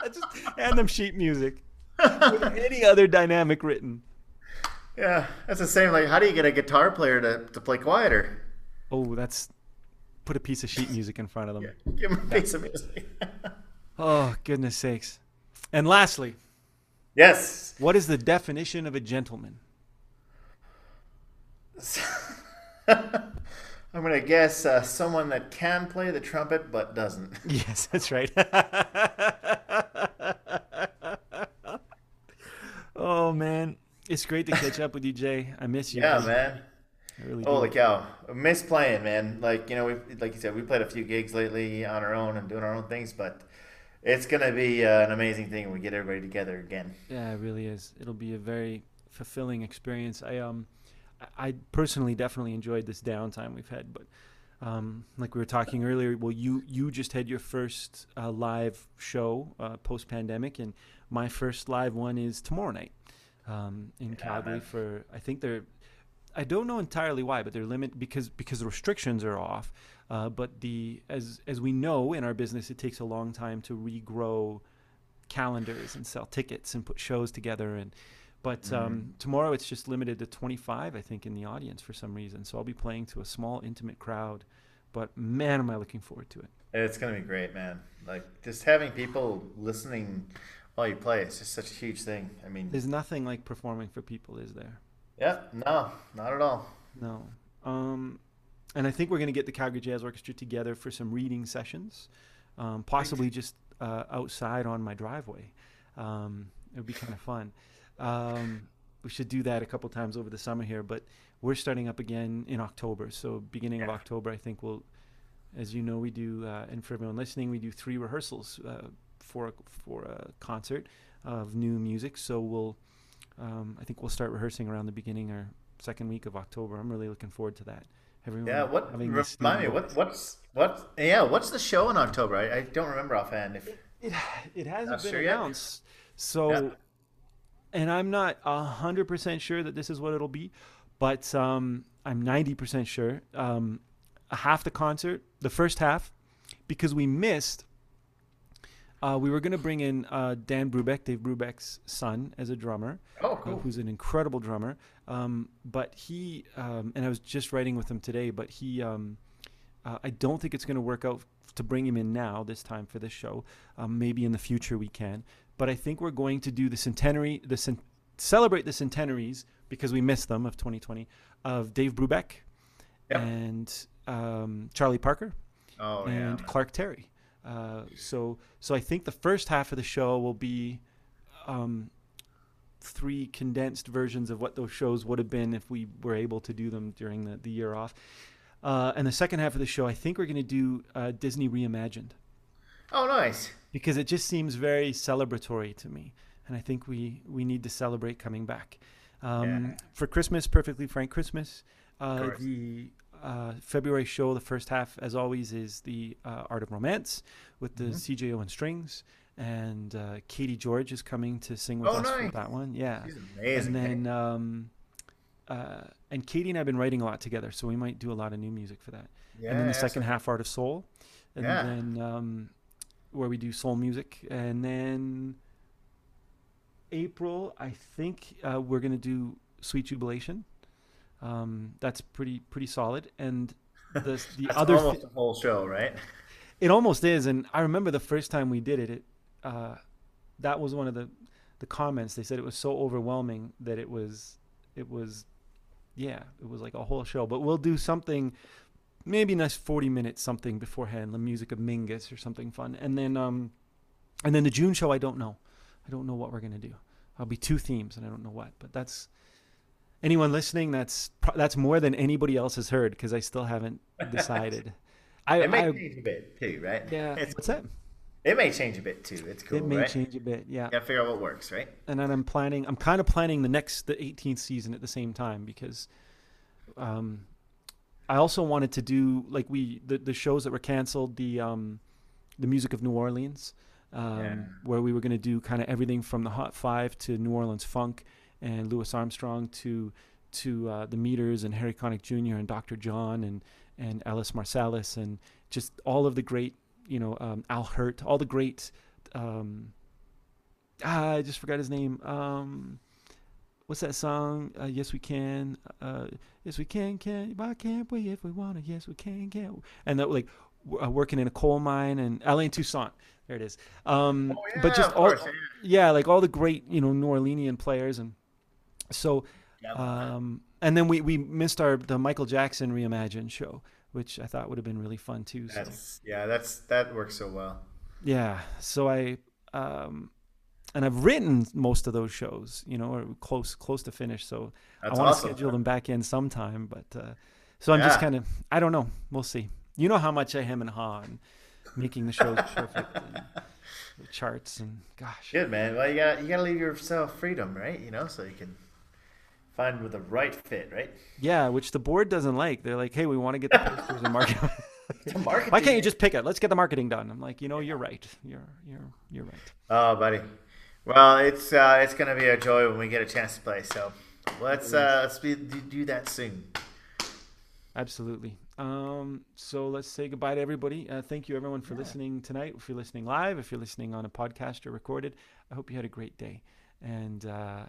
Just hand them sheet music. With any other dynamic written. Yeah, that's the same. Like, how do you get a guitar player to, to play quieter? Oh, that's put a piece of sheet music in front of them. Give them a piece of music. Oh, goodness sakes. And lastly, yes. what is the definition of a gentleman? I'm gonna guess uh, someone that can play the trumpet but doesn't. Yes, that's right. oh man, it's great to catch up with you, Jay. I miss you. Yeah, man. I really Holy do. cow, I miss playing, man. Like you know, we like you said, we played a few gigs lately on our own and doing our own things, but it's gonna be uh, an amazing thing when we get everybody together again. Yeah, it really is. It'll be a very fulfilling experience. I um, I- personally definitely enjoyed this downtime we've had, but um, like we were talking earlier, well, you you just had your first uh, live show uh, post pandemic, and my first live one is tomorrow night um, in Yeah, Calgary man. for I think they're. I don't know entirely why, but they're limit because because the restrictions are off. Uh, but the as as we know in our business, it takes a long time to regrow calendars and sell tickets and put shows together and but um, tomorrow it's just limited to 25 i think in the audience for some reason so i'll be playing to a small intimate crowd but man am i looking forward to it It's gonna be great, man. Like just having people listening while you play, it's just such a huge thing. I mean, there's nothing like performing for people is there yeah, no, not at all. no um, and i think we're going to get the calgary jazz orchestra together for some reading sessions um, possibly just uh, outside on my driveway. Um, it would be kind of fun. Um, we should do that a couple times over the summer here but we're starting up again in october. So beginning of october i think we'll as you know we do uh, and for everyone listening we do three rehearsals uh, for a, for a concert of new music. So we'll um, i think we'll start rehearsing around the beginning or second week of october. I'm really looking forward to that everyone Yeah, what having remind me? What what's what? Yeah, what's the show in October? I, I don't remember offhand. If It it hasn't been sure yet? announced. So, Yeah. and I'm not hundred percent sure that this is what it'll be, but um, I'm ninety percent sure. Um, half the concert, the first half, because we missed. Uh, we were going to bring in uh, Dan Brubeck, Dave Brubeck's son, as a drummer, oh, uh, cool. who's an incredible drummer. Um, but he, um, and I was just writing with him today, but he, um, uh, I don't think it's going to work out to bring him in now, this time for this show. Um, maybe in the future we can. But I think we're going to do the centenary, the cen- celebrate the centenaries because we missed them of 2020 of Dave Brubeck Yep. and um, Charlie Parker Oh yeah. and Clark Terry. Uh, so, so I think the first half of the show will be um, three condensed versions of what those shows would have been if we were able to do them during the, the year off. Uh, and the second half of the show, I think we're going to do uh, Disney Reimagined Oh, nice. because it just seems very celebratory to me, and I think we we need to celebrate coming back. Um, Yeah. For Christmas, perfectly frank Christmas. Uh, the uh, February show, the first half, as always, is the uh, Art of Romance with the Mhm. CJO and strings, and uh, Katie George is coming to sing with Oh, us for that one. Yeah, She's amazing. and then um, uh, and Katie and I've been writing a lot together, so we might do a lot of new music for that. Yeah, and then the second half art of soul. And Yeah. then um, where we do soul music. And then april i think uh, we're going to do sweet jubilation. Um, that's pretty pretty solid. And the, the That's other almost a whole show, right? it almost is. And i remember the first time we did it, it uh, that was one of the the comments. They said it was so overwhelming that it was it was yeah it was like a whole show. But we'll do something maybe a nice 40 minutes something beforehand the music of mingus or something fun. And then um and then the june show i don't know. I don't know what we're going to do. I'll be two themes and i don't know what but that's anyone listening that's that's more than anybody else has heard because i still haven't decided. I, It may I change a bit too, right? yeah. It's, what's that it may change a bit too. It's cool, it may right? change a bit yeah Gotta figure out what works, right? and then I'm planning. I'm kind of planning the next, the 18th season at the same time because, um, I also wanted to do like we the, the shows that were canceled, the um, the music of New Orleans, um, Yeah. where we were going to do kind of everything from the Hot Five to New Orleans funk and Louis Armstrong to to uh, the Meters and Harry Connick Jr. and Dr. John and and Ellis Marsalis and just all of the great, you know, um, Al Hirt, all the great. Um, ah, I just forgot his name. Um, what's that song? Uh, yes, we can. Uh, yes, we can. Can why can't we if we wanna? Yes, we can. Can and that like uh, working in a coal mine and Allen Toussaint. There it is. Um, Oh, yeah, but just all, course, yeah. yeah, like all the great you know New Orleanian players and so Yeah. um, and then we, we missed our the Michael Jackson reimagined show, which I thought would have been really fun too. So. That's yeah, that's that works so well. Yeah, so I um, and I've written most of those shows, you know, or close close to finish. So That's I want awesome. to schedule them back in sometime, but uh, so I'm just kind of I don't know. We'll see. You know how much I hem and haw and making the shows perfect and the charts and gosh. Good man. Well, you got you got to leave yourself freedom, right? You know, so you can find with the right fit, right? Yeah, which the board doesn't like. They're like, "Hey, we want to get the posters and market. Marketing. Why can't you just pick it? Let's get the marketing done." I'm like, "You know, you're right. You're you're you're right." Oh, buddy. Well, it's uh, it's gonna be a joy when we get a chance to play. So let's uh, let's be, do do that soon. Absolutely. Um, so let's say goodbye to everybody. Uh, thank you, everyone, for listening tonight. If you're listening live, if you're listening on a podcast or recorded, I hope you had a great day. And uh,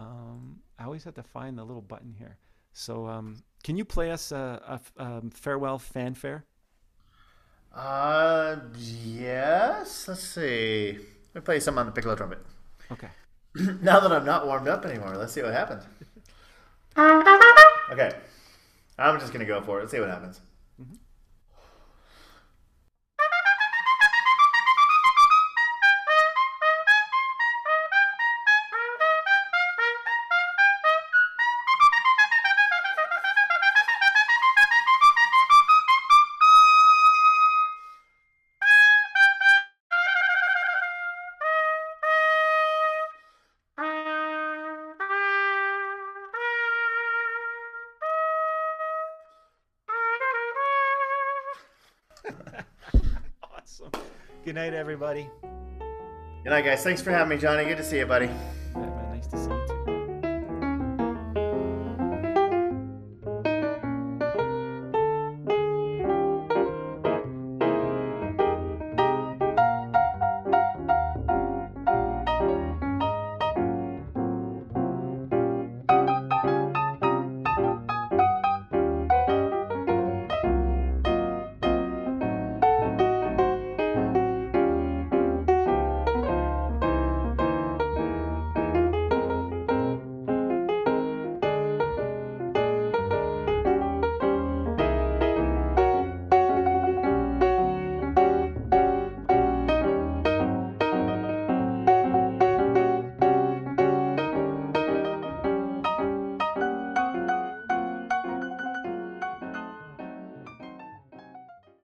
um, I always have to find the little button here. So um, can you play us a um, farewell fanfare? Uh, yes. Let's see. Let me play some on the piccolo trumpet. Okay. now that I'm not warmed up anymore, let's see what happens. Okay. I'm just gonna go for it. Let's see what happens. Awesome. Good night, everybody. Good night, guys. Thanks for having me, Johnny. Good to see you, buddy.